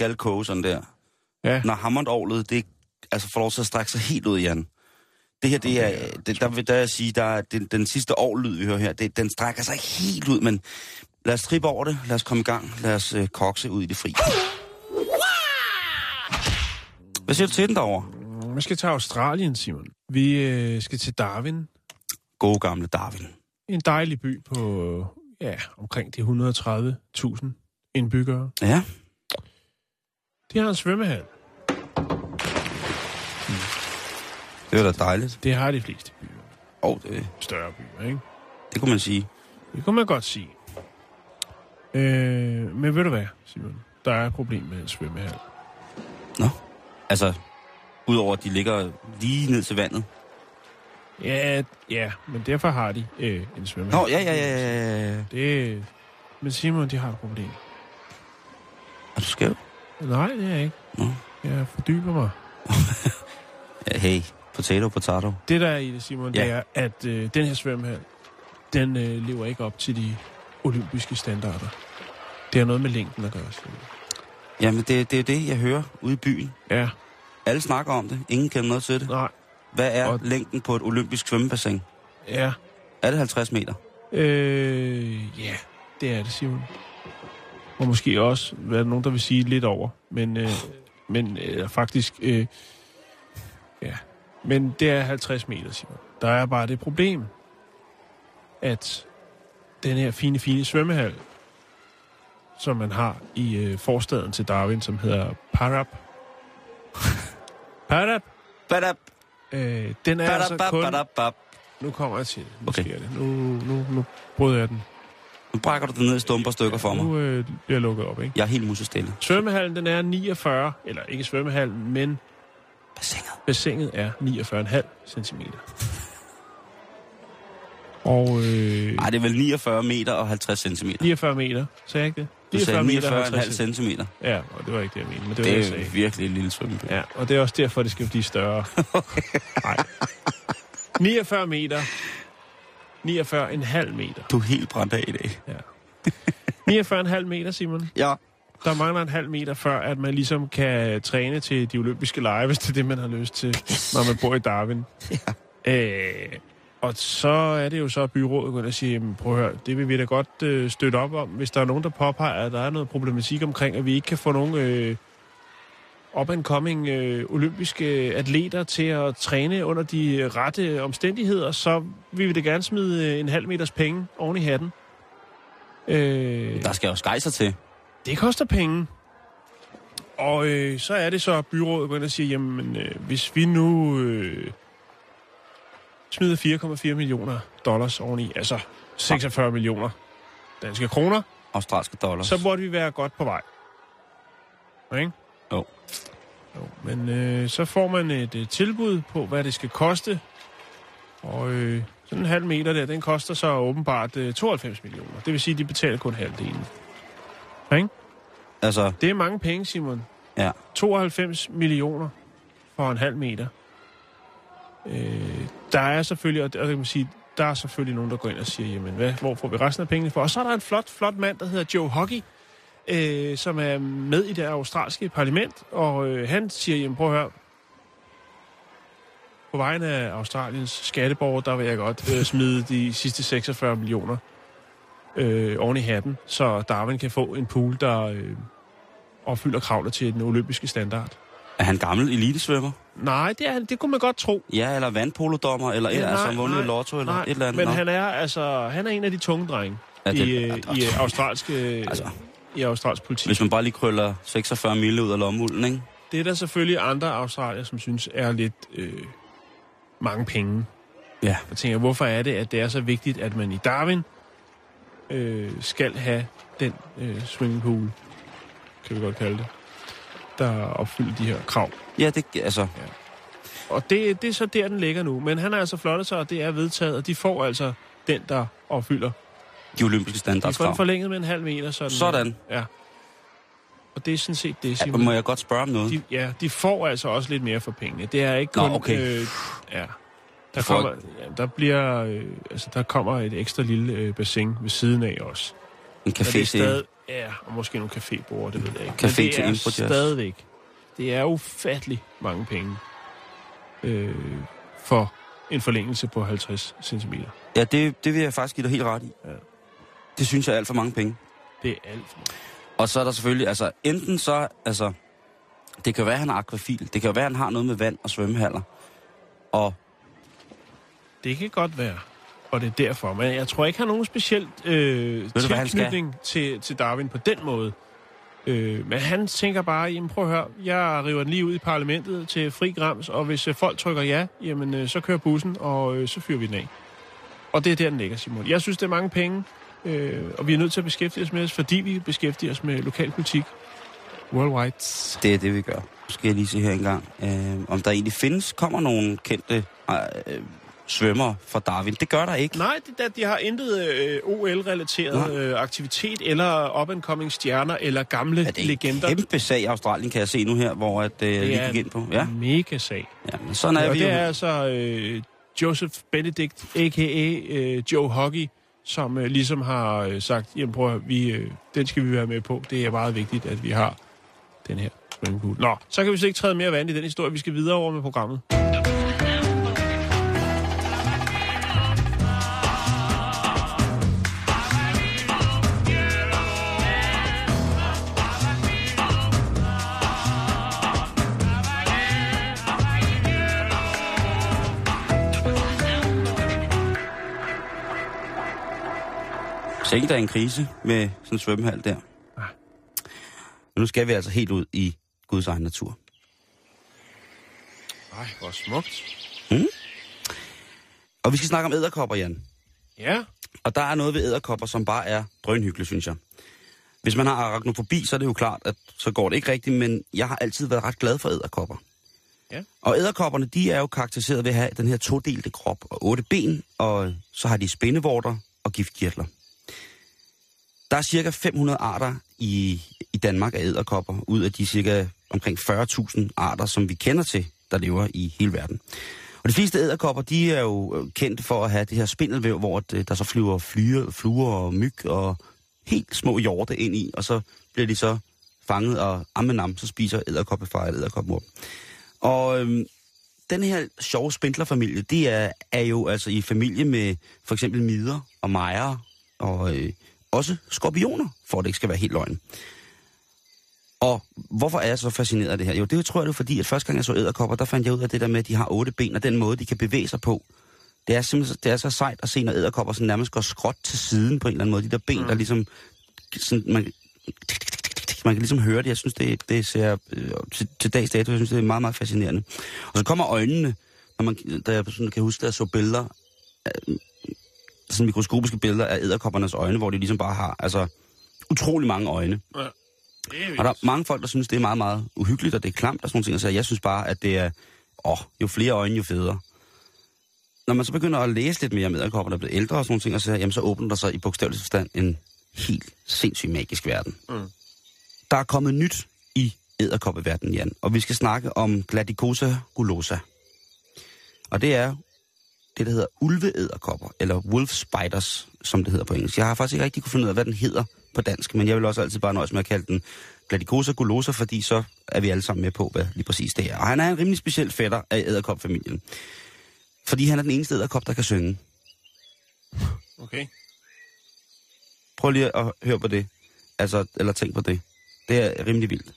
Skal koge sådan der. Ja. Når hammondorlet, det altså får lov til at strække sig helt ud, Jan. Det her, det er, det, der vil der jeg sige, der er den, den sidste årlyd, vi hører her, det, den strækker sig helt ud, men lad os trippe over det, lad os komme i gang, lad os øh, kokse ud i det fri. Hvad siger du til den derovre? Vi skal til Australien, Simon. Vi øh, skal til Darwin. Gode gamle Darwin. En dejlig by på ja, omkring de 130.000 indbyggere. Ja, Det har en svømmehal. det var da dejligt. Det har de fleste byer. Og det, Større byer, ikke? det kunne man sige. Det kunne man godt sige. Øh, men ved du hvad, Simon? Der er et problem med en svømmehal. Nå, altså, udover at de ligger lige ned til vandet. Ja, ja, men derfor har de øh, en svømmehal. Nå, ja, ja, ja, ja, ja. Det, men Simon, de har et problem. Er du skæv? Nej, det er jeg ikke. Nå. Jeg fordyber mig. Hey, potato, potato. Det, der er i det, Simon, Ja. det er, at øh, den her svømmehal, den øh, lever ikke op til de olympiske standarder. Det har noget med længden at gøre. Simon. Jamen, det, det er det, jeg hører ude i byen. Ja, Alle snakker om det. Ingen kender noget til det. nej, Hvad er Og- længden på et olympisk svømmebassin? ja. Er det 50 meter? Øh, ja, det er det, Simon. Og måske også, hvad er der nogen, der vil sige lidt over. Men, øh, men øh, faktisk, øh, ja. Men det er 50 meter, Simon. Der er bare det problem, at den her fine, fine svømmehal, som man har i øh, forstaden til Darwin, som hedder Parap. Parap, Badab, øh, den er altså badab, kun... badab, badab. Nu kommer jeg til det. Nu Okay. sker det. Nu, nu, nu bryder jeg den. Nu brækker du det ned i stumper stykker for mig. Nu øh, bliver jeg lukket op, ikke? Jeg er helt musestille. Svømmehallen, den er 49, eller ikke svømmehallen, men Bassinet. bassinet er 49,5 cm. Og øh, Ej, det er vel 49 meter og 50 centimeter. 49 meter, sagde jeg ikke det? Du sagde 49,5 50 centimeter. Ja, og det var ikke det, jeg mente, men det var Det det, jeg er virkelig et lille svømmeby. Ja, og det er også derfor, det skal blive større. Nej. 49 meter. 49,5 meter. Du er helt brændt af i dag. Ja. 49,5 meter, Simon. Ja. Der mangler en halv meter, før at man ligesom kan træne til de olympiske lege, hvis det er det, man har lyst til, når man bor i Darwin. Ja. Øh, og så er det jo så, at byrådet går og siger, "Jamen, prøv at høre, det vil vi da godt øh, støtte op om, hvis der er nogen, der påpeger, at der er noget problematik omkring, at vi ikke kan få nogen øh, up-and-coming øh, olympiske atleter til at træne under de rette omstændigheder, så vil vi da gerne smide øh, en halv meters penge oven i hatten. Øh, Der skal jo skejser til. det koster penge. Og øh, så er det så, at byrådet går ind og siger, jamen, øh, hvis vi nu øh, smider 4,4 millioner dollars oveni, altså 46 millioner danske kroner, Australske dollars. så burde vi være godt på vej. Ikke? Jo. Jo, men øh, så får man et øh, tilbud på, hvad det skal koste. Og øh, sådan en halv meter der, den koster så åbenbart øh, 92 millioner. Det vil sige, at de betaler kun halvdelen. Ikke? Altså, Det er mange penge, Simon. ja. 92 millioner for en halv meter. Øh, der er selvfølgelig, og det kan man sige, der er selvfølgelig nogen, der går ind og siger, jamen, hvad, hvor får vi resten af pengene for? Og så er der en flot, flot mand, der hedder Joe Hockey, øh, som er med i det australske parlament, og øh, han siger, jamen, prøv at høre, på vegne af Australiens skatteborger, der vil jeg godt øh, smide de sidste 46 millioner øh, oven i hatten, så Darwin kan få en pool, der øh, opfylder kravene til den olympiske standard. Er han gammel elitesvømmer? Nej, det, er, han- det kunne man godt tro. Ja, eller vandpolodommer, eller ja, Ja, et, altså nej, vundet nej, lotto, eller Nej, et eller andet. men han er altså han er en af de tunge drenge Ja, i, det- øh, ja, i øh, australske Altså. I australsk politik. Hvis man bare lige krøller 46 mille ud af lommelden, ikke? Det er der selvfølgelig andre australier, som synes er lidt øh, mange penge. Ja. Jeg tænker, hvorfor er det, at det er så vigtigt, at man i Darwin øh, skal have den øh, swimmingpool, kan vi godt kalde det, der opfylder de her krav. Ja, det, altså, Og det, det er så der, den ligger nu. Men han har altså flottet sig, og det er vedtaget, og de får altså den, der opfylder. De olympiske De får den standardskrav. forlænget med en halv meter. Sådan. Sådan. Ja. Og det er sådan set det, Ja, Simon. må jeg godt spørge om noget? De, ja, de får altså også lidt mere for pengene. Det er ikke Nå, kun... okay. Øh, ja. Der, får- kommer, ja, der bliver... Øh, altså, der kommer et ekstra lille øh, bassin ved siden af også. En Men det café er stadig, Ja, og måske nogle cafébord, det ved jeg ikke. Café Men det til er import, ja. stadigvæk... Det er ufattelig mange penge øh, for en forlængelse på 50 cm. Ja, det, det vil jeg faktisk give dig helt ret i. Ja. Det synes jeg er alt for mange penge. Det er alt for meget. Og så er der selvfølgelig, altså enten så, altså, det kan være, at han er akvafil. Det kan være, at han har noget med vand og svømmehaller. Og Det kan godt være, og det er derfor. Men jeg tror ikke, han har nogen speciel øh, du, tilknytning til, til Darwin på den måde. Øh, men han tænker bare, jamen prøv at høre, jeg river den lige ud i parlamentet til fri grams, og hvis øh, folk trykker ja, jamen øh, så kører bussen, og øh, så fyrer vi den af. Og det er der, den ligger, Simon. Jeg synes, det er mange penge, øh, og vi er nødt til at beskæftige os med det, fordi vi beskæftiger os med lokalpolitik worldwide. det er det, vi gør. Skal jeg lige se her engang, øh, om der egentlig findes, kommer nogle kendte øh, svømmer fra Darwin. Det gør der ikke. Nej, de, de har intet øh, OL-relateret øh, aktivitet, eller up-and-coming stjerner, eller gamle Er det en legender. kæmpe sag i Australien, kan jeg se nu her, hvor at, øh, jeg lige er gik ind på. Ja, mega sag. ja men sådan er og vi det jo. er altså øh, Joseph Benedict, a.k.a. Øh, Joe Hockey, som øh, ligesom har øh, sagt, jamen prøv at, vi, øh, den skal vi være med på. Det er meget vigtigt, at vi har den her swimmingpool. Nå, så kan vi så ikke træde mere vand i den historie. Vi skal videre over med programmet. Tænk dig en krise med sådan en svømmehal der. Ja. Men nu skal vi altså helt ud i Guds egen natur. Ej, hvor smukt. Og vi skal snakke om æderkopper, Jan. Ja, Og der er noget ved æderkopper, som bare er drønhyggeligt, synes jeg. Hvis man har arachnofobi, så er det jo klart, at så går det ikke rigtigt, men jeg har altid været ret glad for æderkopper. Ja. Og æderkopperne, de er jo karakteriseret ved at have den her todelte krop og otte ben, og så har de spindevorter og giftkirtler. Der er cirka 500 arter i, i Danmark af æderkopper, ud af de cirka omkring 40.000 arter, som vi kender til, der lever i hele verden. Og de fleste æderkopper, de er jo øh, kendt for at have det her spindelvæv, hvor øh, der så flyver flyre, fluer og myg og helt små hjorte ind i, og så bliver de så fanget, og ammenam, så spiser æderkoppefar eller æderkopmor. Og øhm, den her sjove spindlerfamilie, det er, er jo altså i familie med for eksempel midder og mejer, og øh, også skorpioner, for at det ikke skal være helt løgn. Og hvorfor er jeg så fascineret af det her? Jo, det tror jeg jo fordi, at første gang jeg så æderkopper, der fandt jeg ud af det der med, at de har otte ben, og den måde, de kan bevæge sig på. Det er simpelthen det er så sejt at se, når æderkopper sådan nærmest går skråt til siden på en eller anden måde. De der ben, mm. der ligesom... Sådan, man, man kan ligesom høre det. Jeg synes, det, det ser øh, til, til dags dato, jeg synes, det er meget, meget fascinerende. Og så kommer øjnene, når man, da jeg sådan kan huske, at jeg så billeder, sådan mikroskopiske billeder af æderkoppernes øjne, hvor de ligesom bare har altså, utrolig mange øjne. er Og der er mange folk, der synes, det er meget, meget uhyggeligt, og det er klamt og sådan nogle ting. Så jeg synes bare, at det er, åh, jo flere øjne, jo federe. Når man så begynder at læse lidt mere om æderkopper, der er blevet ældre og sådan nogle ting, og så, jamen, så åbner der sig i bogstavelig forstand en helt sindssygt magisk verden. Mm. Der er kommet nyt i æderkoppeverdenen, Jan, og vi skal snakke om Gladicosa gulosa. Og det er det, der hedder ulveæderkopper, eller wolf spiders, som det hedder på engelsk. Jeg har faktisk ikke rigtig kunne finde ud af, hvad den hedder på dansk, men jeg vil også altid bare nøjes med at kalde den Gladicosa gulosa, fordi så er vi alle sammen med på, hvad lige præcis det er. Og han er en rimelig speciel fætter af æderkopfamilien. Fordi han er den eneste æderkop, der kan synge. Okay. Prøv lige at høre på det. Altså, eller tænk på det. Det er rimelig vildt.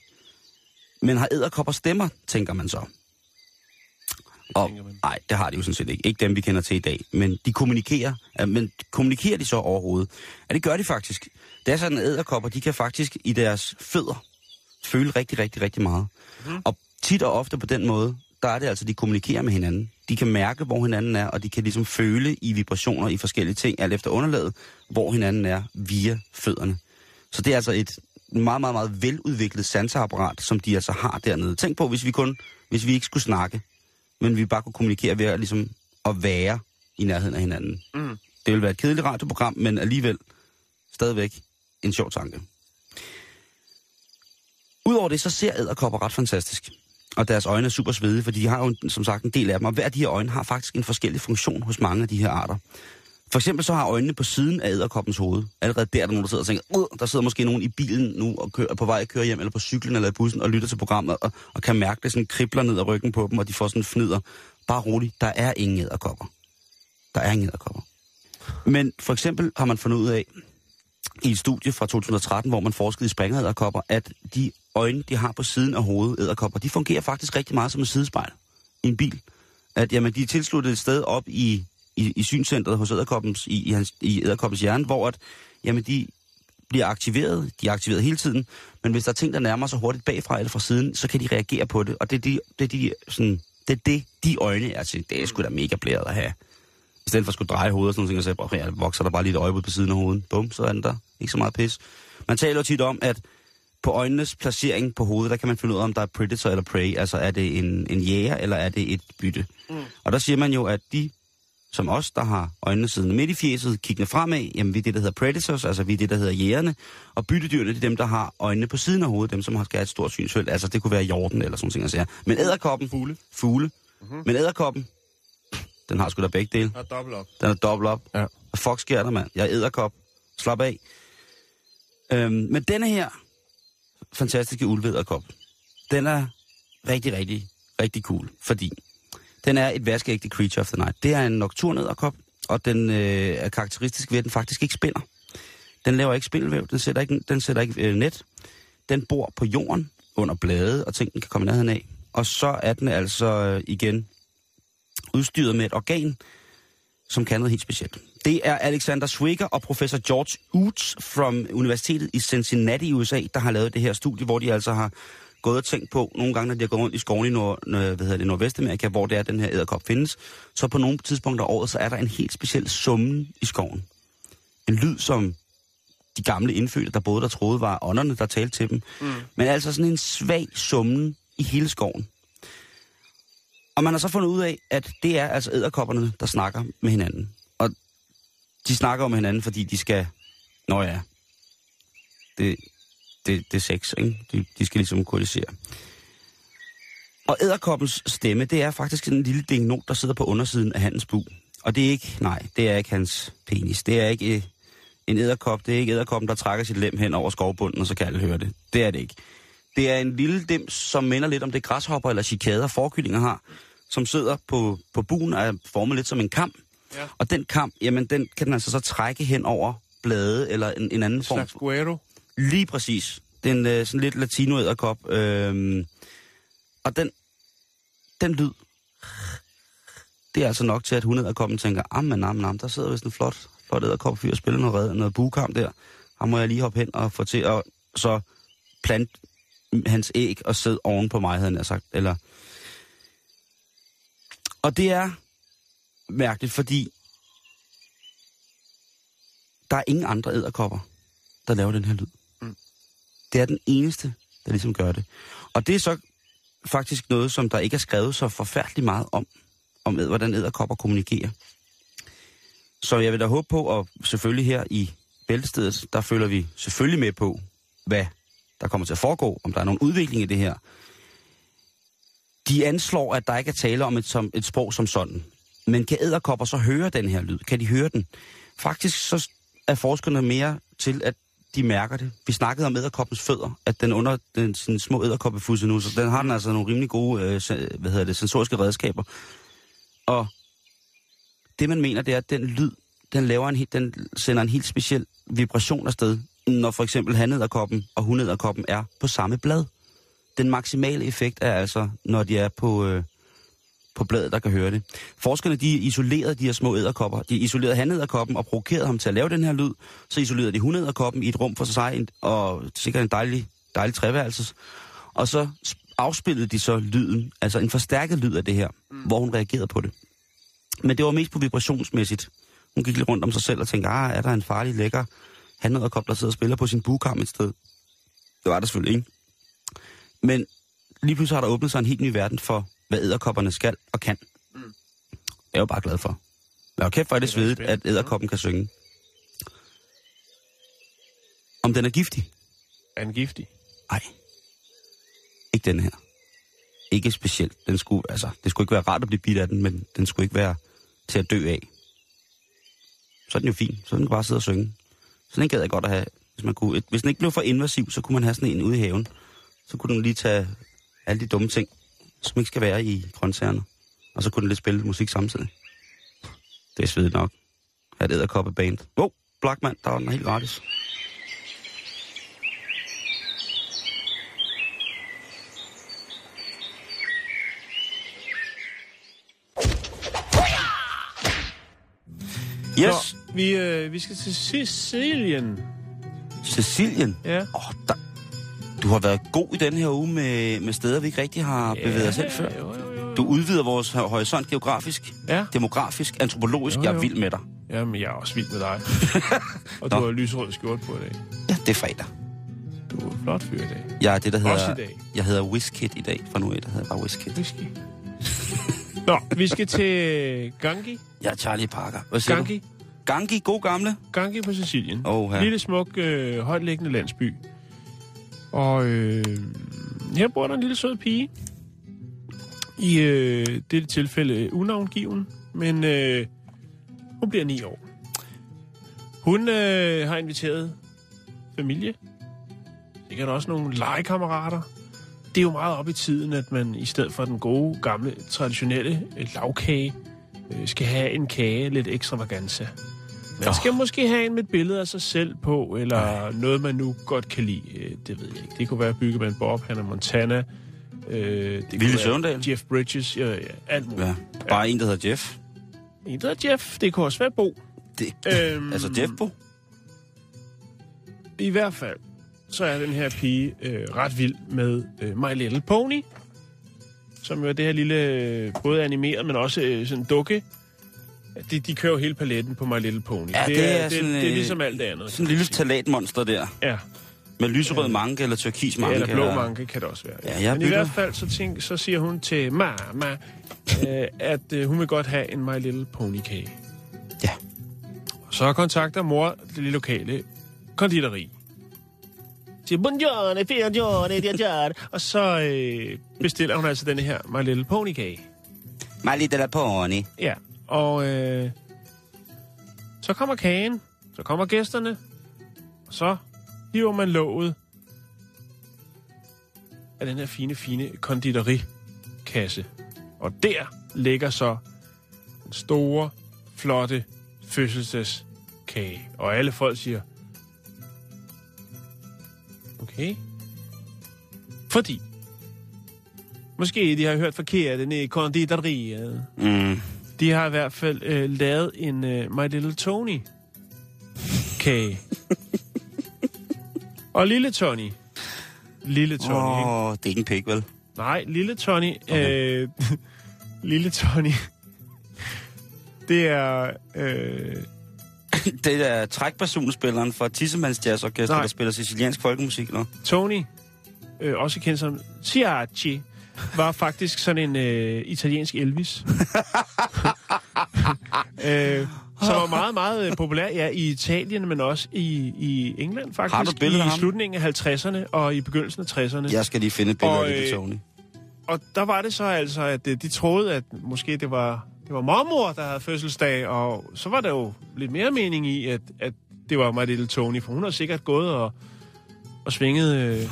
Men har æderkopper stemmer, tænker man så. Og, tænker man. nej, det har de jo sådan set ikke. Ikke dem, vi kender til i dag. Men de kommunikerer. Ja, men kommunikerer de så overhovedet? Ja, det gør de faktisk. Det er sådan, at æderkopper, de kan faktisk i deres fødder føle rigtig, rigtig, rigtig meget. Mm. Og tit og ofte på den måde, der er det altså, de kommunikerer med hinanden. De kan mærke, hvor hinanden er, og de kan ligesom føle i vibrationer i forskellige ting, alt efter underlaget, hvor hinanden er via fødderne. Så det er altså et meget, meget, meget veludviklet sanseapparat, som de altså har dernede. Tænk på, hvis vi kun, hvis vi ikke skulle snakke, men vi bare kunne kommunikere ved at, ligesom, at være i nærheden af hinanden. Mm. Det ville være et kedeligt radioprogram, men alligevel stadigvæk en sjov tanke. Udover det, så ser æderkopper ret fantastisk. Og deres øjne er super svedige, for de har jo som sagt en del af dem. Og hver af de her øjne har faktisk en forskellig funktion hos mange af de her arter. For eksempel så har øjnene på siden af æderkoppens hoved. Allerede der er der nogen, der sidder og tænker, der sidder måske nogen i bilen nu og kører, på vej at køre hjem, eller på cyklen eller i bussen, og lytter til programmet, og, og kan mærke det sådan kribler ned ad ryggen på dem, og de får sådan fnider. Bare roligt, der er ingen æderkopper. Der er ingen æderkopper. Men for eksempel har man fundet ud af, i et studie fra 2013, hvor man forskede i springeræderkopper, at de øjne, de har på siden af hovedet, æderkopper, de fungerer faktisk rigtig meget som et sidespejl i en bil. At jamen, de er tilsluttet et sted op i, i, i synscentret hos æderkoppens, i, i, hans, i æderkoppens hjerne, hvor at, jamen, de bliver aktiveret, de er aktiveret hele tiden, men hvis der er ting, der nærmer sig hurtigt bagfra eller fra siden, så kan de reagere på det, og det er, de, det, er de, sådan, det, er det, de øjne er til. Det er sgu da mega blæret at have. I stedet for at skulle dreje hovedet og sådan noget, så jeg, jeg vokser der bare lige et øje på siden af hovedet. Bum, så er den der. Ikke så meget pis. Man taler jo tit om, at på øjnenes placering på hovedet, der kan man finde ud af, om der er predator eller prey. Altså er det en, en jæger, eller er det et bytte. Mm. Og der siger man jo, at de som os, der har øjnene siden midt i fjeset, kiggende fremad, jamen vi er det, der hedder predators, altså vi er det, der hedder jægerne, og byttedyrene, det er dem, der har øjnene på siden af hovedet, dem, som har et stort synsfelt, altså det kunne være jorden eller sådan noget. Altså. Men æderkoppen... Fugle. Fugle. Mm-hmm. Men æderkoppen, den har sgu da begge dele. Den er dobbelt op. Den er dobbelt op. Ja. Hvad fuck sker der, mand? Jeg er æderkop. Slap af. Øhm, men denne her fantastiske ulvedderkop, den er rigtig, rigtig, rigtig cool, fordi den er et vaskeægte creature of the night. Det er en nocturnedderkop, og den øh, er karakteristisk ved, at den faktisk ikke spinder. Den laver ikke spindelvæv, den sætter ikke, den sætter ikke øh, net. Den bor på jorden, under blade, og ting, den kan komme nærheden af. Og så er den altså øh, igen udstyret med et organ, som kan noget helt specielt. Det er Alexander Swigger og professor George Oots fra Universitetet i Cincinnati i USA, der har lavet det her studie, hvor de altså har gået og tænkt på, nogle gange, når de har gået rundt i skoven i Nord, hvad hedder det, Nordvestamerika, hvor det er, den her æderkop findes, så på nogle tidspunkter af året, så er der en helt speciel summen i skoven. En lyd, som de gamle indfødte, der boede der, troede var ånderne, der talte til dem. Mm. Men altså sådan en svag summen i hele skoven. Og man har så fundet ud af, at det er altså æderkopperne, der snakker med hinanden. Og de snakker med hinanden, fordi de skal... Nå ja, det, det, det er sex, ikke? De, de skal ligesom koalisere. Og æderkoppens stemme, det er faktisk en lille dingnot, der sidder på undersiden af hans bu. Og det er ikke, nej, det er ikke hans penis. Det er ikke øh, en æderkop. Det er ikke æderkoppen, der trækker sit lem hen over skovbunden, og så kan alle høre det. Det er det ikke. Det er en lille dims, som minder lidt om det græshopper eller chikader, forkyllinger har, som sidder på, på buen og er formet lidt som en kam. Ja. Og den kam, jamen den kan den altså så trække hen over blade eller en, en anden form. Slags guero. Lige præcis. Den øh, sådan lidt latino æderkop. Øh, og den, den lyd, det er altså nok til, at hundeæderkoppen tænker, ammen, ammen, ammen, der sidder vist en flot, flot æderkop fyr og spiller noget, red, noget bukamp der. Ham må jeg lige hoppe hen og få til at så plante hans æg og sidde oven på mig, havde han sagt. Eller... Og det er mærkeligt, fordi der er ingen andre æderkopper, der laver den her lyd. Det er den eneste, der ligesom gør det. Og det er så faktisk noget, som der ikke er skrevet så forfærdeligt meget om, om hvordan æderkopper kommunikerer. Så jeg vil da håbe på, og selvfølgelig her i Bæltestedet, der følger vi selvfølgelig med på, hvad der kommer til at foregå, om der er nogen udvikling i det her. De anslår, at der ikke er tale om et, som, et sprog som sådan. Men kan æderkopper så høre den her lyd? Kan de høre den? Faktisk så er forskerne mere til, at de mærker det. Vi snakkede om æderkoppens fødder, at den under den sin små æderkoppefusse nu, så den har den altså nogle rimelig gode øh, hvad hedder det, sensoriske redskaber. Og det man mener, det er, at den lyd, den, laver en, den sender en helt speciel vibration afsted, når for eksempel hanæderkoppen og hunæderkoppen er på samme blad. Den maksimale effekt er altså, når de er på, øh, på bladet, der kan høre det. Forskerne de isolerede de her små æderkopper. De isolerede hanæderkoppen og provokerede ham til at lave den her lyd. Så isolerede de hunæderkoppen i et rum for sig, og sikkert en dejlig, dejlig treværelses. Og så afspillede de så lyden, altså en forstærket lyd af det her, mm. hvor hun reagerede på det. Men det var mest på vibrationsmæssigt. Hun gik lidt rundt om sig selv og tænkte, ah, er der en farlig lækker hanæderkop, der sidder og spiller på sin bugkam et sted? Det var der selvfølgelig ikke. Men lige pludselig har der åbnet sig en helt ny verden for, hvad æderkopperne skal og kan. Mm. Jeg er jo bare glad for. Men okay, for er det svedigt, at æderkoppen kan synge. Om den er giftig? Er den giftig? Nej. Ikke den her. Ikke specielt. Den skulle, altså, det skulle ikke være rart at blive bidt af den, men den skulle ikke være til at dø af. Så er den jo fin. Så den bare sidde og synge. Så den gad jeg godt at have. Hvis, man kunne, hvis den ikke blev for invasiv, så kunne man have sådan en ude i haven. Så kunne den lige tage alle de dumme ting, som ikke skal være i grøntsagerne. Og så kunne den lidt spille musik samtidig. Det er svedigt nok. Her er et band. Wow, Blackman, der var den helt gratis. Yes, Så, vi, øh, vi skal til Sicilien. Sicilien. Ja. Åh, der... Du har været god i den her uge med, med steder, vi ikke rigtig har bevæget os selv før. Jo, jo, jo. Du udvider vores ho- horisont geografisk, Ja. demografisk, antropologisk. Jo, Jeg er jo. vild med dig. Jamen, jeg er også vild med dig. og du Nå. har lysrød skjort på i dag. Ja, det er fredag. Du er flot fyr i dag. Jeg er det, der Også hedder... i dag. Jeg hedder Whiskit i dag. Fra nu af, der hedder bare Whiskit. Whisky. Nå, vi skal til Gangi. Er Charlie Parker. Hvad siger Gangi. du? Gangi, god gamle. Gangi på Sicilien. Åh, ja. Lille, smuk, øh, højtliggende landsby. Og øh, her bor der en lille sød pige. I øh, dette tilfælde øh, unavngiven, men øh, hun bliver ni år. Hun øh, har inviteret familie. Sikkert også nogle legekammerater. Det er jo meget op i tiden, at man i stedet for den gode, gamle, traditionelle øh, lavkage, øh, skal have en kage lidt ekstravaganza. Man skal måske have en med et billede af sig selv på, eller Ej. noget, man nu godt kan lide. Øh, Det ved jeg ikke. Det kunne være Byggeman Bob, Hannah Montana. Øh, det Ville Søvndal. Jeff Bridges, ja, ja, alt muligt. Ja. Bare en, der hedder Jeff. En, der hedder Jeff. Det kunne også være Bo. Det, Øhm, altså Jeff Bo. I hvert fald, så er den her pige øh, ret vild med øh, My Little Pony, som jo er det her lille, øh, både animeret, men også øh, sådan dukke. De, de kører jo hele paletten på My Little Pony. Ja, det, det er, er det, sådan, det er øh, ligesom alt det andet. Sådan en lille talatmonster der. Ja, Med lyserød manke eller turkis manke. eller blå manke kan det også være. Ja, jeg Men i bygger- hvert fald, så, tænk, så siger hun til mama, øh, at øh, hun vil godt have en My Little Pony-kage. Ja. Så kontakter mor det lille lokale konditori. Siger, buongiorno, fiorgiorno, diaggiare. Og så øh, bestiller hun altså den her My Little Pony-kage. My little pony. Ja, og øh, så kommer kagen, så kommer gæsterne, og så hiver man låget af den her fine, fine konditorikasse. Og der ligger så den store, flotte fødselsdagskage. Og alle folk siger, okay. Fordi, måske de har hørt forkert den i konditoriet. Mm. De har i hvert fald øh, lavet en øh, My Little Tony kage. Og lille Tony. Lille Tony, oh. ikke? Åh, det er ikke en pik, vel? Nej, lille Tony. Øh, lille Tony. Det er... Øh, Det er trækpersonspilleren fra Tissemands Jazzorkester, der spiller siciliansk folkemusik, eller? Tony, øh, også kendt som Ciacci, var faktisk sådan en øh, italiensk Elvis. øh, som var meget, meget øh, populær ja, i Italien, men også i, i England faktisk. Har du billede I ham? slutningen af 50'erne og i begyndelsen af 60'erne. Jeg skal lige finde et billede Og, af det, øh, Tony. Og der var det så altså, at øh, de troede, at måske det var, det var mormor, der havde fødselsdag, og så var der jo lidt mere mening i, at, at det var mig lille Tony, for hun har sikkert gået og, og svinget, øh,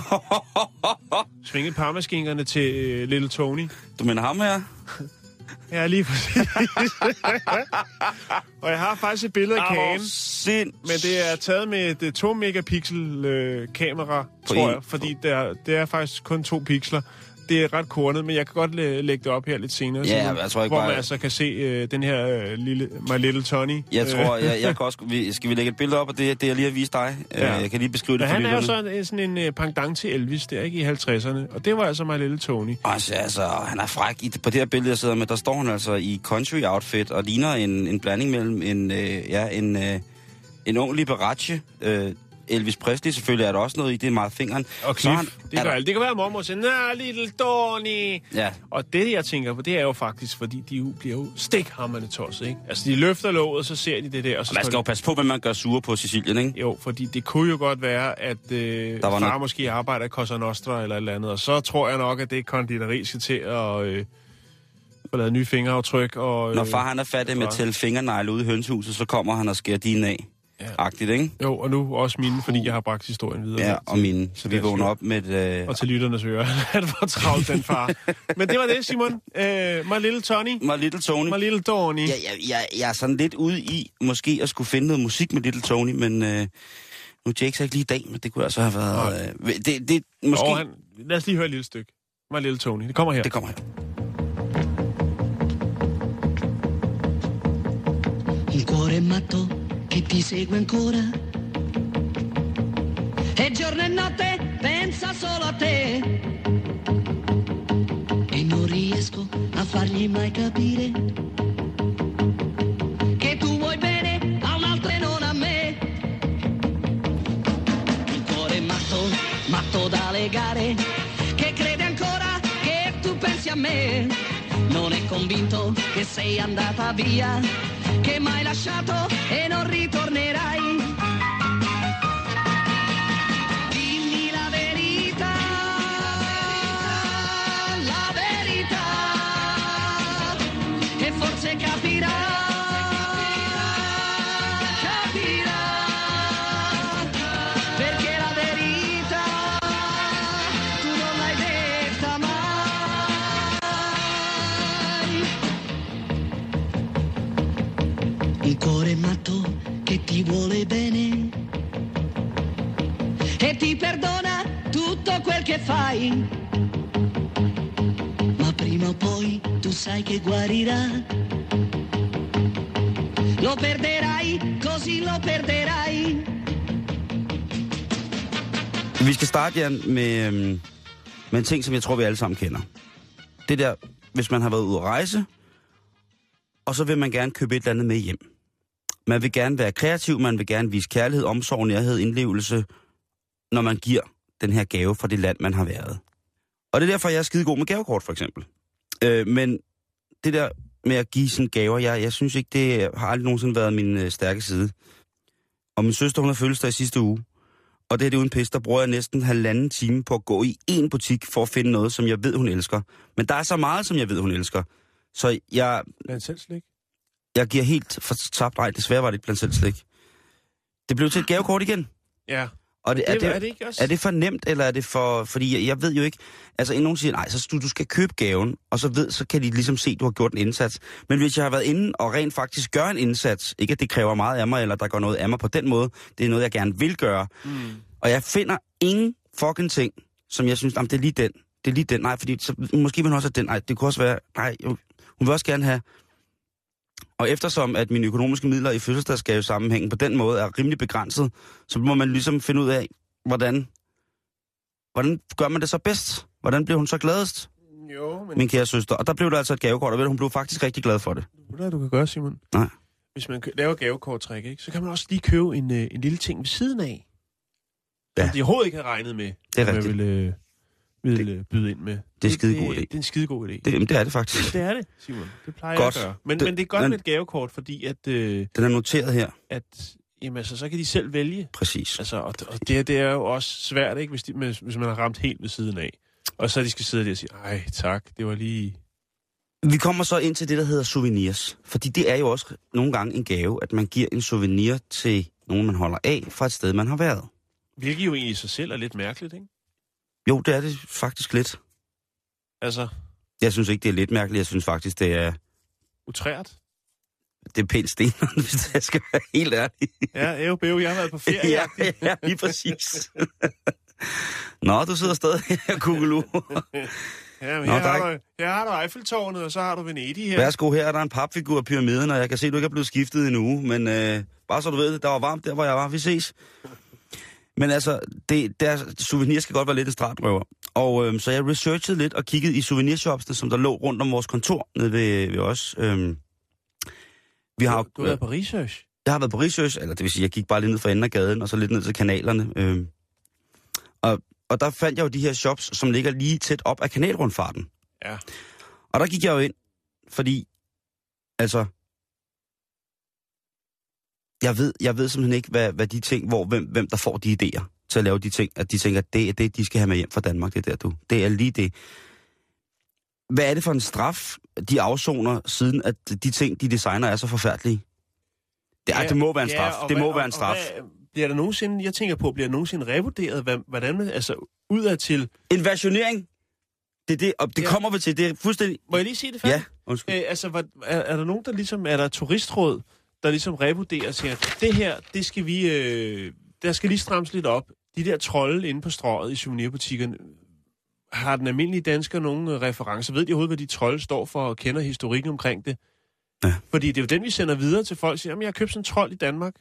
svinget parmaskinkerne til øh, lille Tony. Du mener ham her? Ja, lige præcis. og jeg har faktisk et billede af kagen, Sind. men det er taget med et øh, 2 megapixel øh, kamera, På tror en- jeg, fordi det er, det er faktisk kun to pixler. Det er ret kornet, men jeg kan godt læ- lægge det op her lidt senere. Ja, Simon, jeg tror ikke hvor bare- man altså kan se øh, den her øh, lille My Little Tony. Jeg Øh, tror, jeg, jeg kan også... Vi, skal vi lægge et billede op af det, det jeg lige har vist dig? Ja. Ja. Jeg kan lige beskrive det Men for han er jo lytterne. sådan, sådan en uh, pendant til Elvis der, ikke i 50'erne. Og det var altså My Little Tony. Altså, altså, han er fræk. I, på det her billede, jeg sidder med, der står han altså i country outfit og ligner en, en blanding mellem en, øh, ja, en, øh, en ung Liberace, øh, Elvis Presley selvfølgelig er der også noget i, det er meget fingeren. Og Cliff, han- det, er gør der- alt. det kan være mormor og sige, nah, Little Tony. Ja, Og det, jeg tænker på, det er jo faktisk, fordi de jo bliver jo stikhammerne tosset, ikke? Altså, de løfter låget, så ser de det der, og så og man skal jo de- passe på, hvad man gør sure på Sicilien, ikke? Jo, fordi det kunne jo godt være, at øh, var far noget- måske arbejder i Cosa Nostra eller et eller andet, og så tror jeg nok, at det konditori skal til at øh, få lavet nye fingeraftryk. Og, øh, Når far han er færdig med at tælle fingernegle ude i hønsehuset, så kommer han og skærer dine af. Ja. Agtigt, ikke? Jo, og nu også mine, fordi jeg har bragt historien videre. Ja, og mine. Så vi vågner op med et... Øh, Og til lytternes ører. Han var travlt, den far. Men det var det, Simon. Øh, my little Tony. My Little Tony. My little Tony. Jeg, jeg, jeg, jeg er sådan lidt ude i måske at skulle finde noget musik med Little Tony, men øh, nu er Jake så ikke lige i dag, men det kunne altså have været... Øh, det, det, måske... Og han, lad os lige høre et lille stykke. My little Tony. Det kommer her. Det kommer her. Un cuore matto che ti segue ancora. E giorno e notte pensa solo a te. E non riesco a fargli mai capire che tu vuoi bene a un'altra e non a me. Un cuore matto, matto da legare, che crede ancora che tu pensi a me. Non è convinto che sei andata via, che m'hai lasciato e non ritornerai. Tutto quel che fai. Ma prima o poi tu sai che guarirà. Lo perderai, così lo perderai. Vi skal starte, Jan, med, øhm, med en ting, som jeg tror, vi alle sammen kender. Det der, hvis man har været ude at rejse, og så vil man gerne købe et eller andet med hjem. Man vil gerne være kreativ, man vil gerne vise kærlighed, omsorg, nærhed, indlevelse, når man giver den her gave fra det land, man har været. Og det er derfor, jeg er skide god med gavekort, for eksempel. Øh, men det der med at give sådan gaver, jeg, jeg synes ikke, det har aldrig nogensinde været min øh, stærke side. Og min søster, hun har fødselsdag i sidste uge. Og det er det uden pis, der bruger jeg næsten halvanden time på at gå i en butik for at finde noget, som jeg ved, hun elsker. Men der er så meget, som jeg ved, hun elsker. Så jeg, Blandt selv slik. jeg giver helt for tabt. Nej, desværre var det ikke blandt selv slik. Det blev til et gavekort igen. Ja. Og det, er, det, er det ikke også? er det for nemt, eller er det for... Fordi jeg, jeg ved jo ikke... Altså, nogen siger, nej, så du, du skal købe gaven, og så, ved, så kan de ligesom se, at du har gjort en indsats. Men hvis jeg har været inde og rent faktisk gør en indsats, ikke at det kræver meget af mig, eller der går noget af mig på den måde, det er noget, jeg gerne vil gøre, Mm. og jeg finder ingen fucking ting, som jeg synes, jamen, det er lige den. Det er lige den. Nej, fordi så, måske vil hun også have den. Nej, det kunne også være... Nej, hun vil også gerne have... Og eftersom at mine økonomiske midler i fødselsdagsgave sammenhængen på den måde er rimelig begrænset, så må man ligesom finde ud af, hvordan, hvordan gør man det så bedst? Hvordan blev hun så gladest, Jo, men min kære søster? Og der blev der altså et gavekort, og ved du, hun blev faktisk rigtig glad for det. ved du, hvad du kan gøre, Simon? Nej. Hvis man laver gavekorttræk, ikke, så kan man også lige købe en, øh, en lille ting ved siden af. Ja. Som de overhovedet ikke havde regnet med, Det er rigtigt. jeg ville, øh, ville øh, byde ind med. Det er en skidegod idé. Det, det er en skidegod idé. Det, det er det faktisk. Det er det, Simon. Det plejer Godt. jeg at gøre. Men, Det- men det er godt men- med et gavekort, fordi at, øh, Den er noteret her. at jamen, altså, så kan de selv vælge. Præcis. Altså, og, og det, det er jo også svært, ikke, hvis, de, hvis, hvis man har ramt helt ved siden af. Og så de skal sidde der og sige, ej tak, det var lige... Vi kommer så ind til det, der hedder souvenirs. Fordi det er jo også nogle gange en gave, at man giver en souvenir til nogen, man holder af, fra et sted, man har været. Hvilket jo egentlig i sig selv er lidt mærkeligt, ikke? Jo, det er det faktisk lidt. Altså, Jeg synes ikke, det er lidt mærkeligt. Jeg synes faktisk, det er, utrært. det er pænt sten, hvis jeg skal være helt ærlig. Ja, æv, bæv, jeg har været på ferie. ja, ja, lige præcis. Nå, du sidder stadig her, Kugelu. Ja, men Nå, her, der er har du, her har du Eiffeltårnet, og så har du Venedig her. Værsgo, her er der en papfigur af pyramiden, og jeg kan se, at du ikke er blevet skiftet endnu, men øh, bare så du ved det, der var varmt der, hvor jeg var. Vi ses. Men altså, det, der, souvenir skal godt være lidt en stratrøver. Og øh, så jeg researchede lidt og kiggede i souvenirshopsene, som der lå rundt om vores kontor nede ved, ved os. Øh, vi har, Du, du har været på research. jeg har været på research, eller det vil sige, jeg gik bare lige ned for enden af gaden, og så lidt ned til kanalerne. Øh, og, og der fandt jeg jo de her shops, som ligger lige tæt op af kanalrundfarten. Ja. Og der gik jeg jo ind, fordi, altså, jeg ved, jeg ved simpelthen ikke, hvad, hvad de ting, hvor, hvem, hvem der får de idéer til at lave de ting, at de tænker, at det er det, de skal have med hjem fra Danmark, det der du. Det er lige det. Hvad er det for en straf, de afsoner, siden at de ting, de designer, er så forfærdelige? Det, ja, det må være en straf. og det må hvad- være en straf. Hvad, bliver der nogensinde, jeg tænker på, bliver der nogensinde revurderet, hvad, hvordan altså udadtil... En versionering, det er det, og det Ja. kommer vi til. Det er fuldstændig... Må jeg lige sige det færdigt? Ja, undskyld. Øh, altså, hvad, er, er der nogen, der ligesom, er der turistråd, der ligesom revurderer og siger, det her, det skal vi, øh, der skal lige strammes lidt op. De der trolde inde på strøget i souvenirbutikkerne, har den almindelige dansker nogen øh, referencer? Ved de overhovedet, hvad de trolde står for, og kender historikken omkring det? Ja. Fordi det er jo den, vi sender videre til folk, siger, at jeg har købt sådan en trold i Danmark.